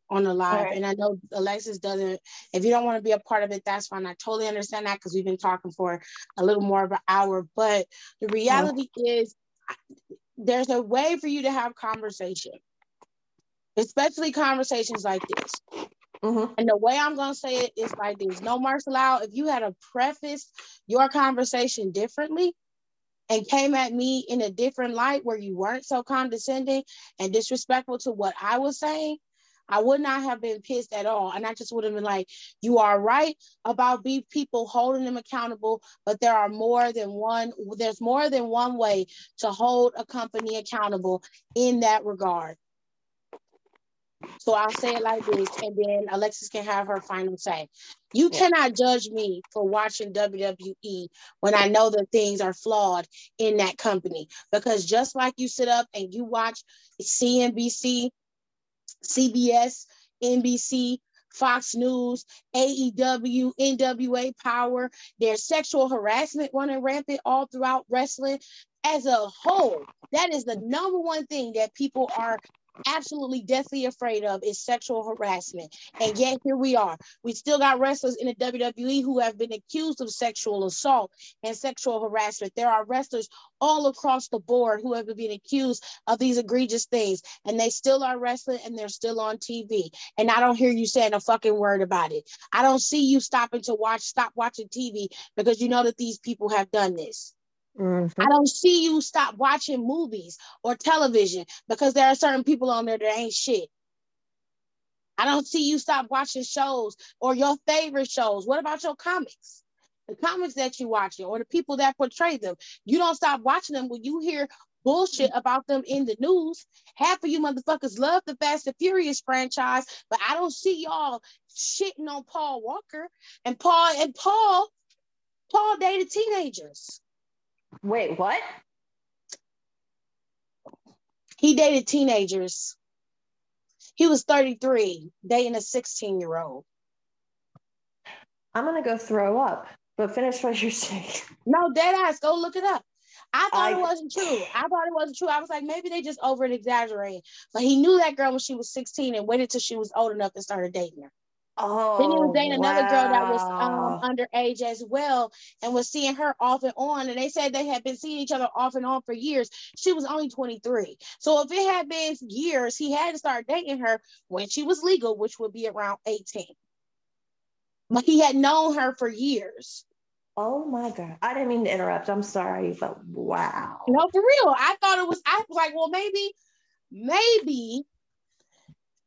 on the live, right. and I know Alexis doesn't. If you don't want to be a part of it, that's fine. I totally understand that because we've been talking for a little more of an hour. But the reality is, there's a way for you to have conversation, especially conversations like this. Mm-hmm. And the way I'm gonna say it is like this: No marks allowed. If you had to preface your conversation differently and came at me in a different light where you weren't so condescending and disrespectful to what I was saying, I would not have been pissed at all. And I just would have been like, you are right about be people holding them accountable, but there are more than one, there's more than one way to hold a company accountable in that regard. So I'll say it like this, and then Alexis can have her final say. You yeah. cannot judge me for watching WWE when I know that things are flawed in that company. Because just like you sit up and you watch CNBC, CBS, NBC, Fox News, AEW, NWA Power, there's sexual harassment running rampant all throughout wrestling. As a whole, that is the number one thing that people are absolutely deathly afraid of is sexual harassment. And yet here we are. We still got wrestlers in the WWE who have been accused of sexual assault and sexual harassment. There are wrestlers all across the board who have been accused of these egregious things, and they still are wrestling and they're still on TV. And I don't hear you saying a fucking word about it. I don't see you stopping to watch, stop watching TV because you know that these people have done this. Mm-hmm. I don't see you stop watching movies or television because there are certain people on there that ain't shit. I don't see you stop watching shows or your favorite shows. What about your comics? The comics that you watching or the people that portray them. You don't stop watching them when you hear bullshit about them in the news. Half of you motherfuckers love the Fast and Furious franchise, but I don't see y'all shitting on Paul Walker and Paul and Paul. Paul dated teenagers. Wait, what? He dated teenagers. He was 33, dating a 16 year old. I'm gonna go throw up, but finish what you're saying. No, dead ass, go look it up. I thought I, it wasn't true. I thought it wasn't true. I was like, maybe they just over exaggerating. But he knew that girl when she was 16 and waited till she was old enough and started dating her. Oh, then he was dating wow. another girl that was um, underage as well and was seeing her off and on. And they said they had been seeing each other off and on for years. She was only 23. So if it had been years, he had to start dating her when she was legal, which would be around 18. But he had known her for years. Oh my God. I didn't mean to interrupt. I'm sorry, but wow. No, for real. I thought it was, I was like, well, maybe, maybe,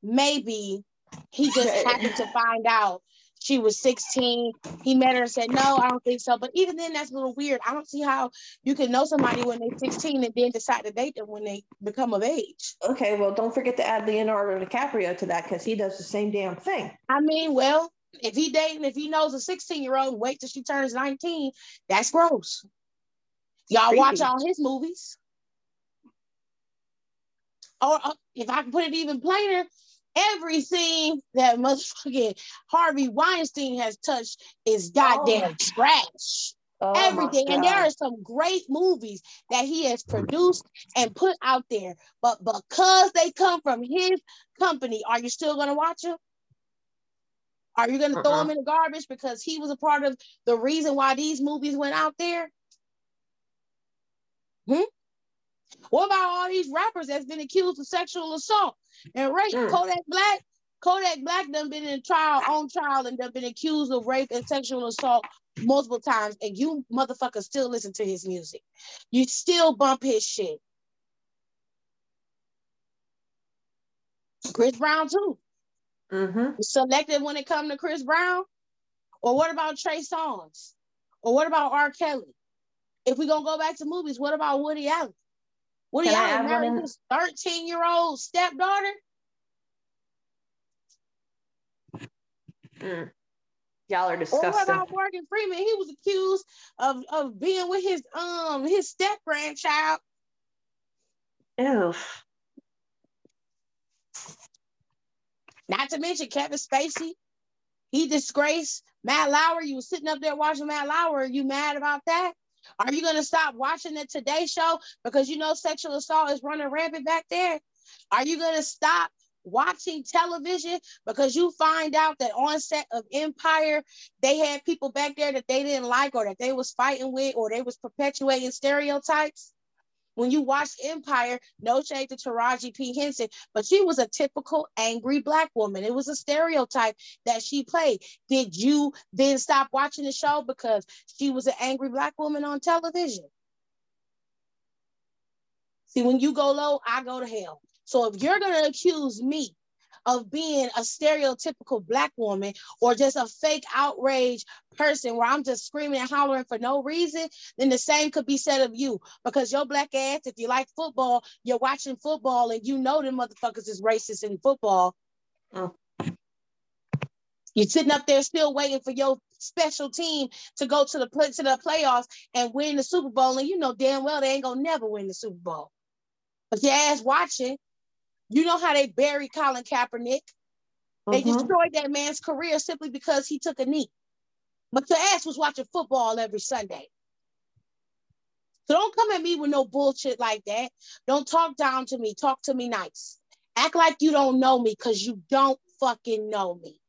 maybe he just happened to find out she was 16. He met her and said, No, I don't think so. But even then, that's a little weird. I don't see how you can know somebody when they're 16 and then decide to date them when they become of age. Okay, well, don't forget to add Leonardo DiCaprio to that because he does the same damn thing. I mean, well, if he dating, if he knows a 16 year old, wait till she turns 19, that's gross. Y'all Creepy. watch all his movies. Or uh, if I can put it even plainer, everything that motherfucking Harvey Weinstein has touched is goddamn oh. trash. Oh everything. And there are some great movies that he has produced and put out there. But because they come from his company, are you still going to watch them? Are you going to uh-uh. throw them in the garbage because he was a part of the reason why these movies went out there? Hmm? What about all these rappers that's been accused of sexual assault and rape? Mm. Kodak Black, Kodak Black done been in trial on trial and done been accused of rape and sexual assault multiple times, and you motherfuckers still listen to his music. You still bump his shit. Chris Brown too. Mm-hmm. Selective when it come to Chris Brown, or what about Trey Songz, or what about R. Kelly? If we gonna go back to movies, what about Woody Allen? What do y'all marry his 13 year old stepdaughter? Mm. Y'all are disgusting. What about Morgan Freeman? He was accused of, of being with his um his step grandchild. Ew. Not to mention Kevin Spacey. He disgraced Matt Lauer. You were sitting up there watching Matt Lauer. Are you mad about that? Are you going to stop watching the Today Show because you know sexual assault is running rampant back there? Are you going to stop watching television because you find out that on set of Empire they had people back there that they didn't like or that they was fighting with or they was perpetuating stereotypes? When you watch Empire, no shade to Taraji P. Henson, but she was a typical angry black woman. It was a stereotype that she played. Did you then stop watching the show because she was an angry black woman on television? See, when you go low, I go to hell. So if you're going to accuse me of being a stereotypical black woman or just a fake outrage person where I'm just screaming and hollering for no reason, then the same could be said of you because your black ass, if you like football, you're watching football and you know the motherfuckers is racist in football. Oh. You're sitting up there still waiting for your special team to go to the play, to the playoffs and win the Super Bowl, and you know damn well they ain't gonna never win the Super Bowl. But your ass watching, you know how they buried Colin Kaepernick. They mm-hmm. destroyed that man's career simply because he took a knee. But your ass was watching football every Sunday. So don't come at me with no bullshit like that. Don't talk down to me. Talk to me nice. Act like you don't know me because you don't fucking know me.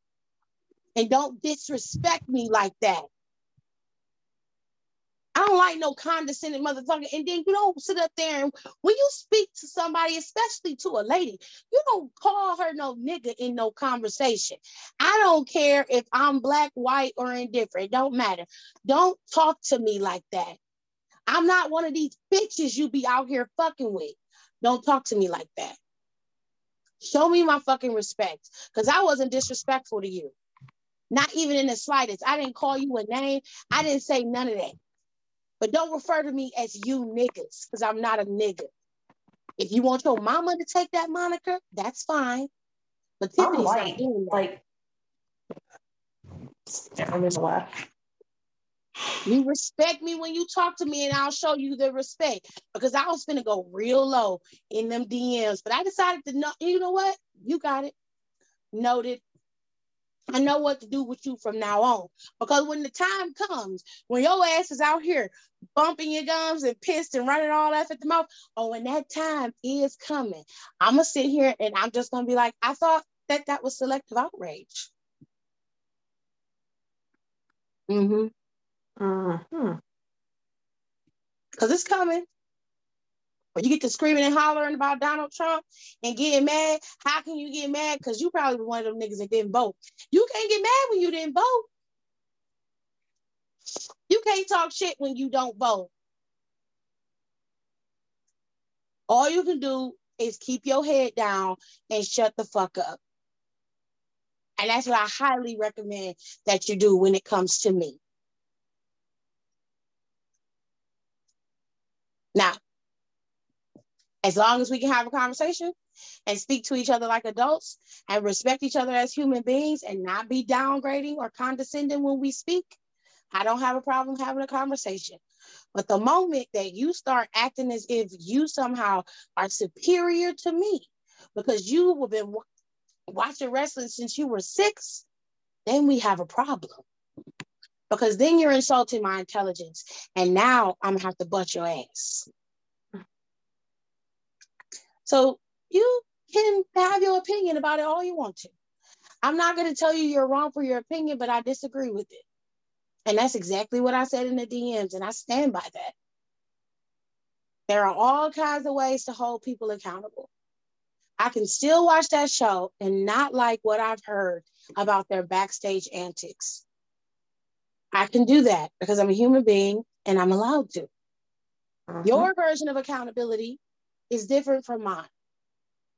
And don't disrespect me like that. I don't like no condescending motherfucker. And then you don't sit up there and when you speak to somebody, especially to a lady, you don't call her no nigga in no conversation. I don't care if I'm black, white, or indifferent. It don't matter. Don't talk to me like that. I'm not one of these bitches you be out here fucking with. Don't talk to me like that. Show me my fucking respect. Because I wasn't disrespectful to you. Not even in the slightest. I didn't call you a name. I didn't say none of that. But don't refer to me as you niggas, because I'm not a nigga. If you want your mama to take that moniker, that's fine. But Tiffany's I'm not doing that. Like, I'm just laugh. You respect me when you talk to me, and I'll show you the respect because I was gonna go real low in them DMs. But I decided to know, you know what? You got it. Noted. I know what to do with you from now on. Because when the time comes, when your ass is out here bumping your gums and pissed and running all that at the mouth, oh, when that time is coming, I'm gonna sit here and I'm just gonna be like, I thought that that was selective outrage. Mm-hmm. Mm-hmm. Cause it's coming. But you get to screaming and hollering about Donald Trump and getting mad. How can you get mad? Because you probably one of them niggas that didn't vote. You can't get mad when you didn't vote. You can't talk shit when you don't vote. All you can do is keep your head down and shut the fuck up. And that's what I highly recommend that you do when it comes to me. Now, as long as we can have a conversation and speak to each other like adults and respect each other as human beings and not be downgrading or condescending when we speak, I don't have a problem having a conversation. But the moment that you start acting as if you somehow are superior to me because you have been watching wrestling since you were six, then we have a problem. Because then you're insulting my intelligence. And now I'm gonna have to butt your ass. So you can have your opinion about it all you want to. I'm not going to tell you you're wrong for your opinion, but I disagree with it. And that's exactly what I said in the DMs, and I stand by that. There are all kinds of ways to hold people accountable. I can still watch that show and not like what I've heard about their backstage antics. I can do that because I'm a human being and I'm allowed to. Uh-huh. Your version of accountability is different from mine.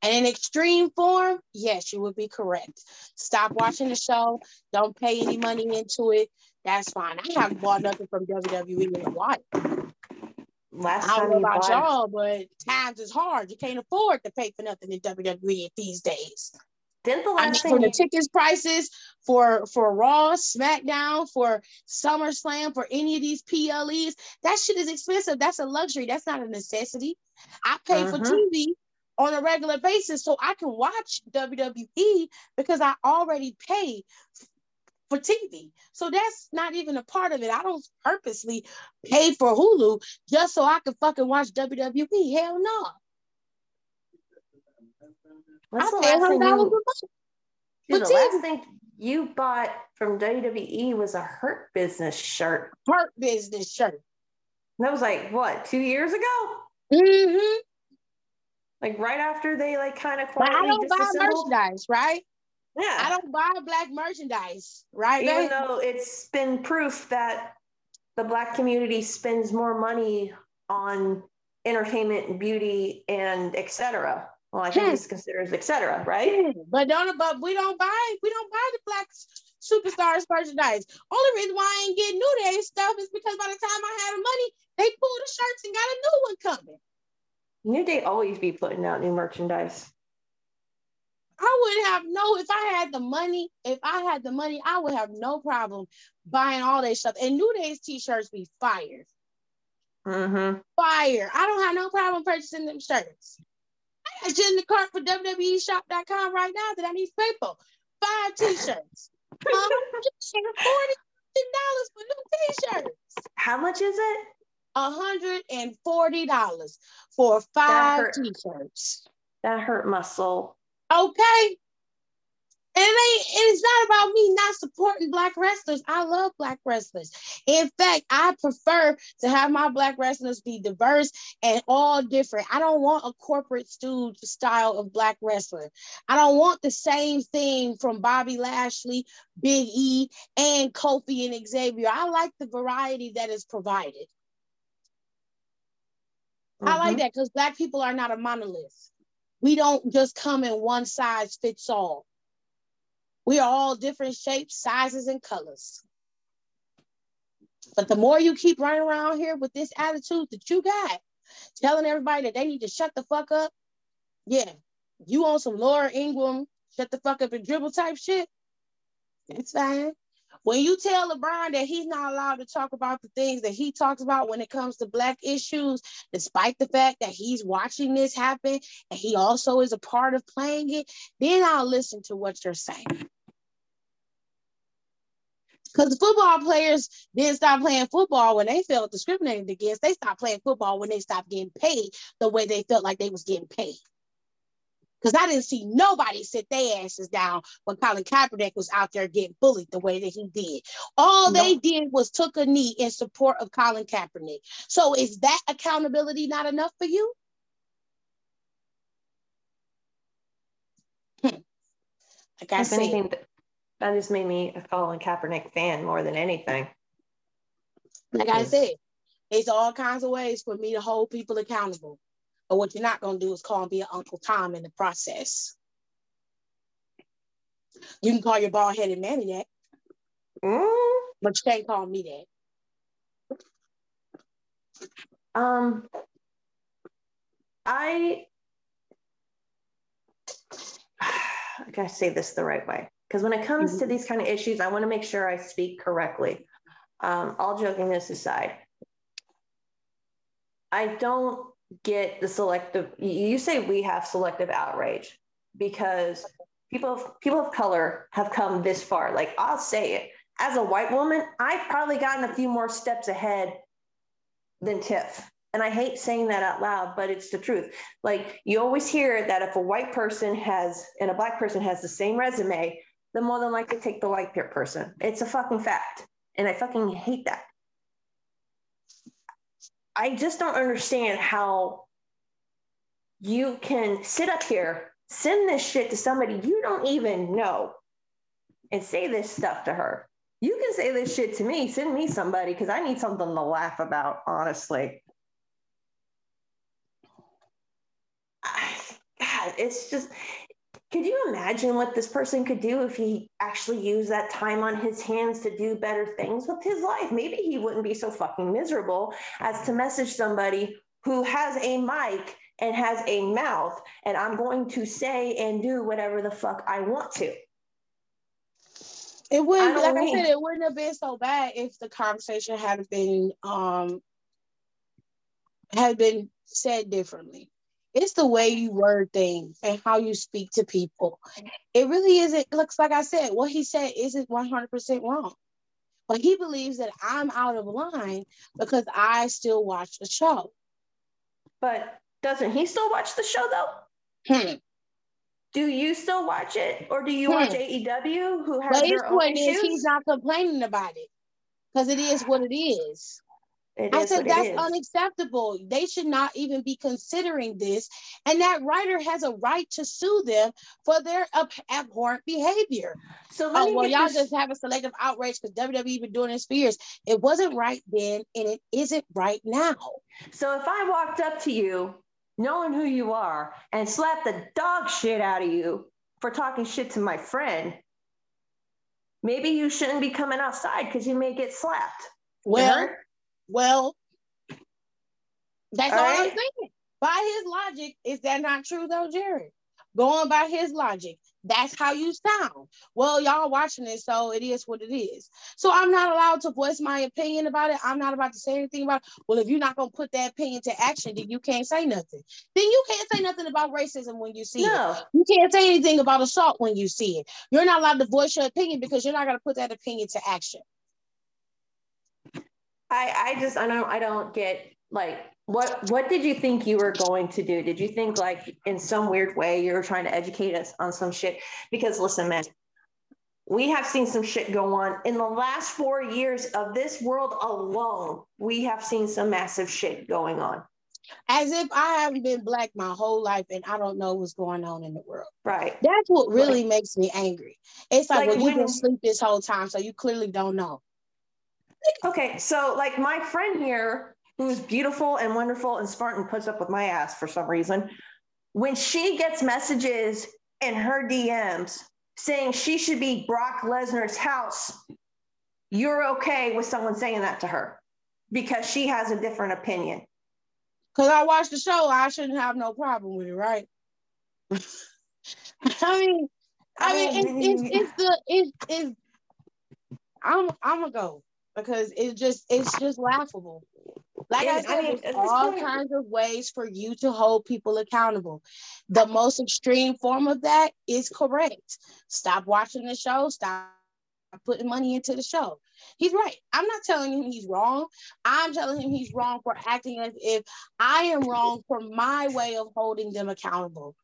And in extreme form, yes, you would be correct. Stop watching the show. Don't pay any money into it. That's fine. I haven't bought nothing from WWE in a while. Last I don't know about y'all, but times is hard. You can't afford to pay for nothing in WWE these days. Didn't the last mean, for the tickets prices for for Raw, SmackDown, for SummerSlam, for any of these PLEs, that shit is expensive. That's a luxury. That's not a necessity. I pay uh-huh. for TV on a regular basis so I can watch WWE because I already pay for TV. So that's not even a part of it. I don't purposely pay for Hulu just so I can fucking watch WWE. Hell no. What's the last thing you, the last thing you bought from WWE was a Hurt Business shirt. Hurt Business shirt. That was like what, two years ago? Mm-hmm. Like right after they like kind of But I don't buy merchandise, right? Yeah. I don't buy black merchandise, right? Even though it's been proof that the black community spends more money on entertainment, beauty, and etc. Well, I think this considers etc. Right? But don't but we don't buy we don't buy the black superstars merchandise. Only reason why I ain't getting New Day stuff is because by the time I had the money, they pulled the shirts and got a new one coming. New Day always be putting out new merchandise. I would have no, if I had the money, if I had the money, I would have no problem buying all that stuff. And New Day's t-shirts be fire. Mm-hmm. Fire. I don't have no problem purchasing them shirts. I got in the cart for WWEshop.com right now that I need for. Five t-shirts. um, $40 for new t-shirts. How much is it? $140 for five t-shirts. That hurt my soul. Okay. And it ain't, it's not about me not supporting black wrestlers. I love black wrestlers. In fact, I prefer to have my black wrestlers be diverse and all different. I don't want a corporate stooge style of black wrestler. I don't want the same thing from Bobby Lashley, Big E, and Kofi and Xavier. I like the variety that is provided. Mm-hmm. I like mm-hmm. that because black people are not a monolith. We don't just come in one size fits all. We are all different shapes, sizes, and colors. But the more you keep running around here with this attitude that you got, telling everybody that they need to shut the fuck up, yeah, you on some Laura Ingraham, shut the fuck up and dribble type shit, it's fine. When you tell LeBron that he's not allowed to talk about the things that he talks about when it comes to Black issues, despite the fact that he's watching this happen and he also is a part of playing it, then I'll listen to what you're saying. Because the football players didn't stop playing football when they felt discriminated against. They stopped playing football when they stopped getting paid the way they felt like they was getting paid. Because I didn't see nobody sit their asses down when Colin Kaepernick was out there getting bullied the way that he did. All nope. they did was took a knee in support of Colin Kaepernick. So is that accountability not enough for you? Hmm. Like I if said, anything, that just made me a Colin Kaepernick fan more than anything. Like I said, it's all kinds of ways for me to hold people accountable. But what you're not going to do is call me an Uncle Tom in the process. You can call your bald headed mammy that, mm. but you can't call me that. Um, I, I gotta say this the right way because when it comes mm-hmm. to these kind of issues, I want to make sure I speak correctly. Um, all jokingness aside, I don't get the selective you say we have selective outrage because people of, people of color have come this far. Like i'll say it. As a white woman i've probably gotten a few more steps ahead than tiff. And i hate saying that out loud but it's the truth. Like you always hear that if a white person has and a black person has the same resume then more than likely take the white person. It's a fucking fact. And i fucking hate that I just don't understand how you can sit up here, send this shit to somebody you don't even know, and say this stuff to her. You can say this shit to me, send me somebody because I need something to laugh about, honestly. God, it's just, could you imagine what this person could do if he actually used that time on his hands to do better things with his life? Maybe he wouldn't be so fucking miserable as to message somebody who has a mic and has a mouth, and I'm going to say and do whatever the fuck I want to. It wouldn't, like I said, it wouldn't have been so bad if the conversation had been um had been said differently it's the way you word things and how you speak to people. It really isn't, looks like I said, what he said isn't 100% wrong. But he believes that I'm out of line because I still watch the show. But doesn't he still watch the show though? Hmm. Do you still watch it, or do you hmm. watch AEW? Who has but his point is he's not complaining about it because it is what it is. It I said that's unacceptable. They should not even be considering this. And that writer has a right to sue them for their ab- abhorrent behavior. So let Oh, me well, y'all this- just have a selective outrage because WWE been doing this for years. It wasn't right then, and it isn't right now. So if I walked up to you, knowing who you are, and slapped the dog shit out of you for talking shit to my friend, maybe you shouldn't be coming outside because you may get slapped. Well? Well, that's All all, I'm saying. By his logic, is that not true though, Jared? Going by his logic, that's how you sound. Well, y'all watching it, so it is what it is. So I'm not allowed to voice my opinion about it. I'm not about to say anything about it. Well, if you're not gonna put that opinion to action, then you can't say nothing. Then you can't say nothing about racism when you see it. You can't say anything about assault when you see it. You're not allowed to voice your opinion because you're not gonna put that opinion to action. I, I just I don't I don't get like what what did you think you were going to do? Did you think like in some weird way you were trying to educate us on some shit? Because listen, man, we have seen some shit go on in the last four years of this world alone. We have seen some massive shit going on. As if I haven't been black my whole life and I don't know what's going on in the world. Right. That's what really makes me angry. It's like, Like well, you've been asleep this whole time, so you clearly don't know. Okay, so like my friend here, who's beautiful and wonderful and smart and puts up with my ass for some reason, when she gets messages in her DMs saying she should be Brock Lesnar's house, you're okay with someone saying that to her because she has a different opinion. Because I watched the show, I shouldn't have no problem with it, right? I mean, I mean, it's, it's, it's the it's, it's I'm I'm gonna go because it's just it's just laughable. Like I said, I mean, there's all point- kinds of ways for you to hold people accountable. The most extreme form of that is correct. Stop watching the show. Stop putting money into the show. He's right. I'm not telling him he's wrong. I'm telling him he's wrong for acting as if I am wrong for my way of holding them accountable.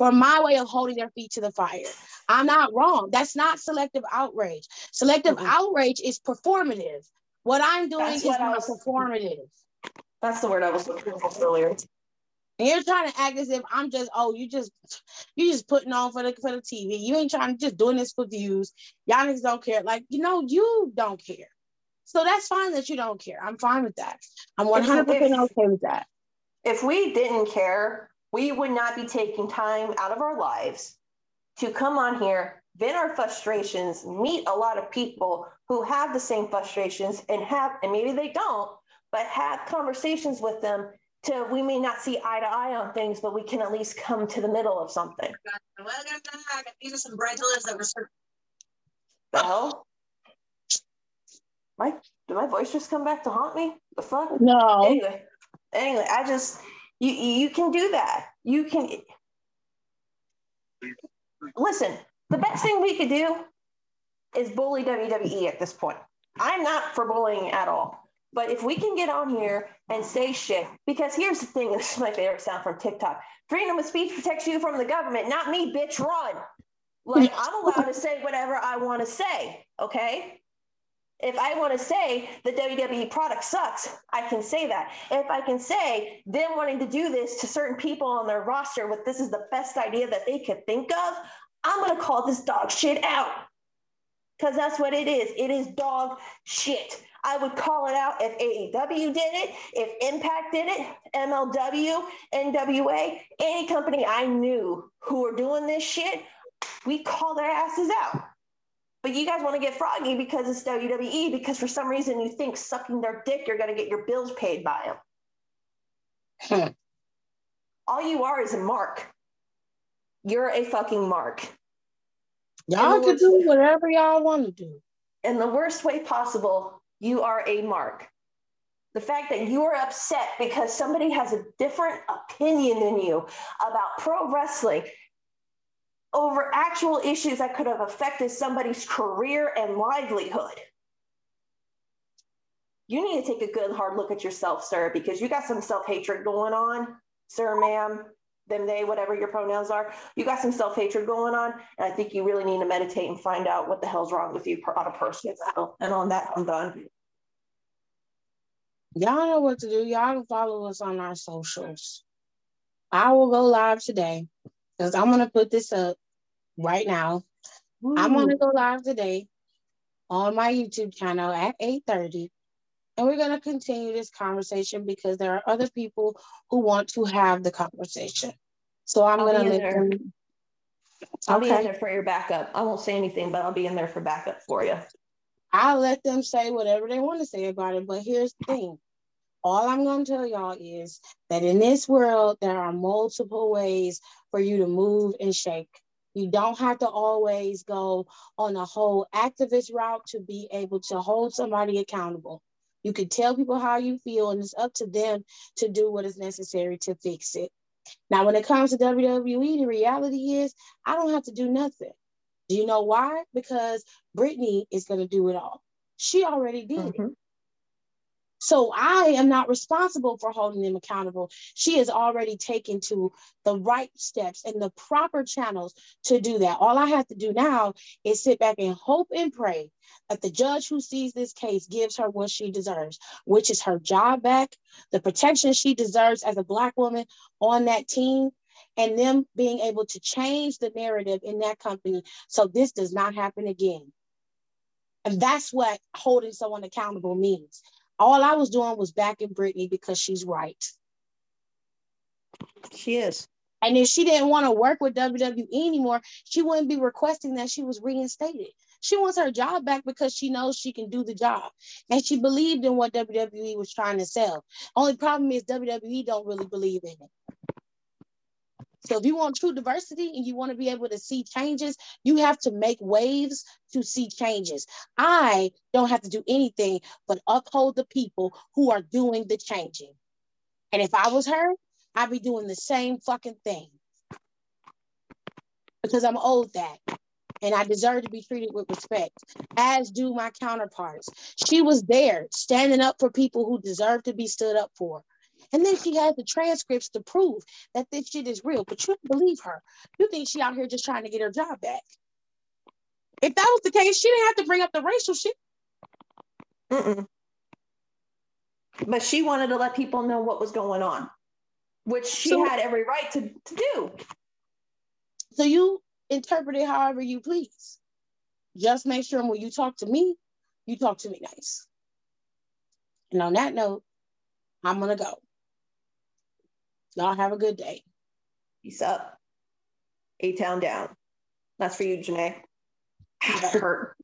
For my way of holding their feet to the fire. I'm not wrong. That's not selective outrage. Selective Mm-mm. outrage is performative. What I'm doing That's is what not performative. That's the word I was looking for earlier. And you're trying to act as if I'm just, oh, you just you just putting on for the for the TV. You ain't trying to just doing this for views. Y'all niggas don't care. Like, you know, you don't care. So that's fine that you don't care. I'm fine with that. I'm 100 percent if- okay with that. if we didn't care, we would not be taking time out of our lives to come on here, vent our frustrations, meet a lot of people who have the same frustrations and have, and maybe they don't, but have conversations with them to we may not see eye to eye on things, but we can at least come to the middle of something. Welcome back. These are some Bridezillas that were served. The hell? My did my voice just come back to haunt me? The fuck? No. anyway, anyway, I just you you can do that. You can listen. The best thing we could do is bully WWE at this point. I'm not for bullying at all. But if we can get on here and say shit, because here's the thing, this is my favorite sound from TikTok. Freedom of speech protects you from the government, not me, bitch, run. Like I'm allowed to say whatever I want to say, okay? If I want to say the WWE product sucks, I can say that. If I can say them wanting to do this to certain people on their roster with this is the best idea that they could think of, I'm going to call this dog shit out. Because that's what it is. It is dog shit. I would call it out if AEW did it, if Impact did it, MLW, NWA, any company I knew who were doing this shit, we call their asses out. But you guys want to get froggy because it's WWE because for some reason you think sucking their dick, you're going to get your bills paid by them. Hmm. All you are is a mark. You're a fucking mark Y'all can do whatever y'all want to do. in the worst way possible. You are a mark. The fact that you are upset because somebody has a different opinion than you about pro wrestling over actual issues that could have affected somebody's career and livelihood. You need to take a good hard look at yourself, sir, because you got some self hatred going on, sir, ma'am, them, they, whatever your pronouns are. You got some self hatred going on. And I think you really need to meditate and find out what the hell's wrong with you on a personal level. And on that, I'm done. Y'all know what to do. Y'all can follow us on our socials. I will go live today because I'm gonna put this up right now. Ooh. I'm gonna go live today on my YouTube channel at 8:30. And we're gonna continue this conversation because there are other people who want to have the conversation. So I'm I'll gonna let them. I'll okay. be in there for your backup. I won't say anything, but I'll be in there for backup for you. I'll let them say whatever they want to say about it. But here's the thing all I'm going to tell y'all is that in this world, there are multiple ways for you to move and shake. You don't have to always go on a whole activist route to be able to hold somebody accountable. You can tell people how you feel, and it's up to them to do what is necessary to fix it. Now, when it comes to WWE, the reality is I don't have to do nothing. Do you know why? Because Brittany is going to do it all. She already did mm-hmm. it. So I am not responsible for holding them accountable. She has already taken to the right steps and the proper channels to do that. All I have to do now is sit back and hope and pray that the judge who sees this case gives her what she deserves, which is her job back, the protection she deserves as a Black woman on that team, and them being able to change the narrative in that company so this does not happen again. And that's what holding someone accountable means. All I was doing was backing Brittany because she's right. She is. And if she didn't want to work with WWE anymore, she wouldn't be requesting that she was reinstated. She wants her job back because she knows she can do the job. And she believed in what WWE was trying to sell. Only problem is WWE don't really believe in it. So if you want true diversity and you want to be able to see changes, you have to make waves to see changes. I don't have to do anything but uphold the people who are doing the changing. And if I was her, I'd be doing the same fucking thing. Because I'm owed that. And I deserve to be treated with respect, as do my counterparts. She was there standing up for people who deserve to be stood up for. And then she has the transcripts to prove that this shit is real. But you don't believe her. You think she out here just trying to get her job back. If that was the case, she didn't have to bring up the racial shit. Mm-mm. But she wanted to let people know what was going on, which she so, had every right to, to do. So you interpret it however you please. Just make sure when you talk to me, you talk to me nice. And on that note, I'm going to go. Y'all have a good day. Peace up. A town down. That's for you, Janae. That hurt.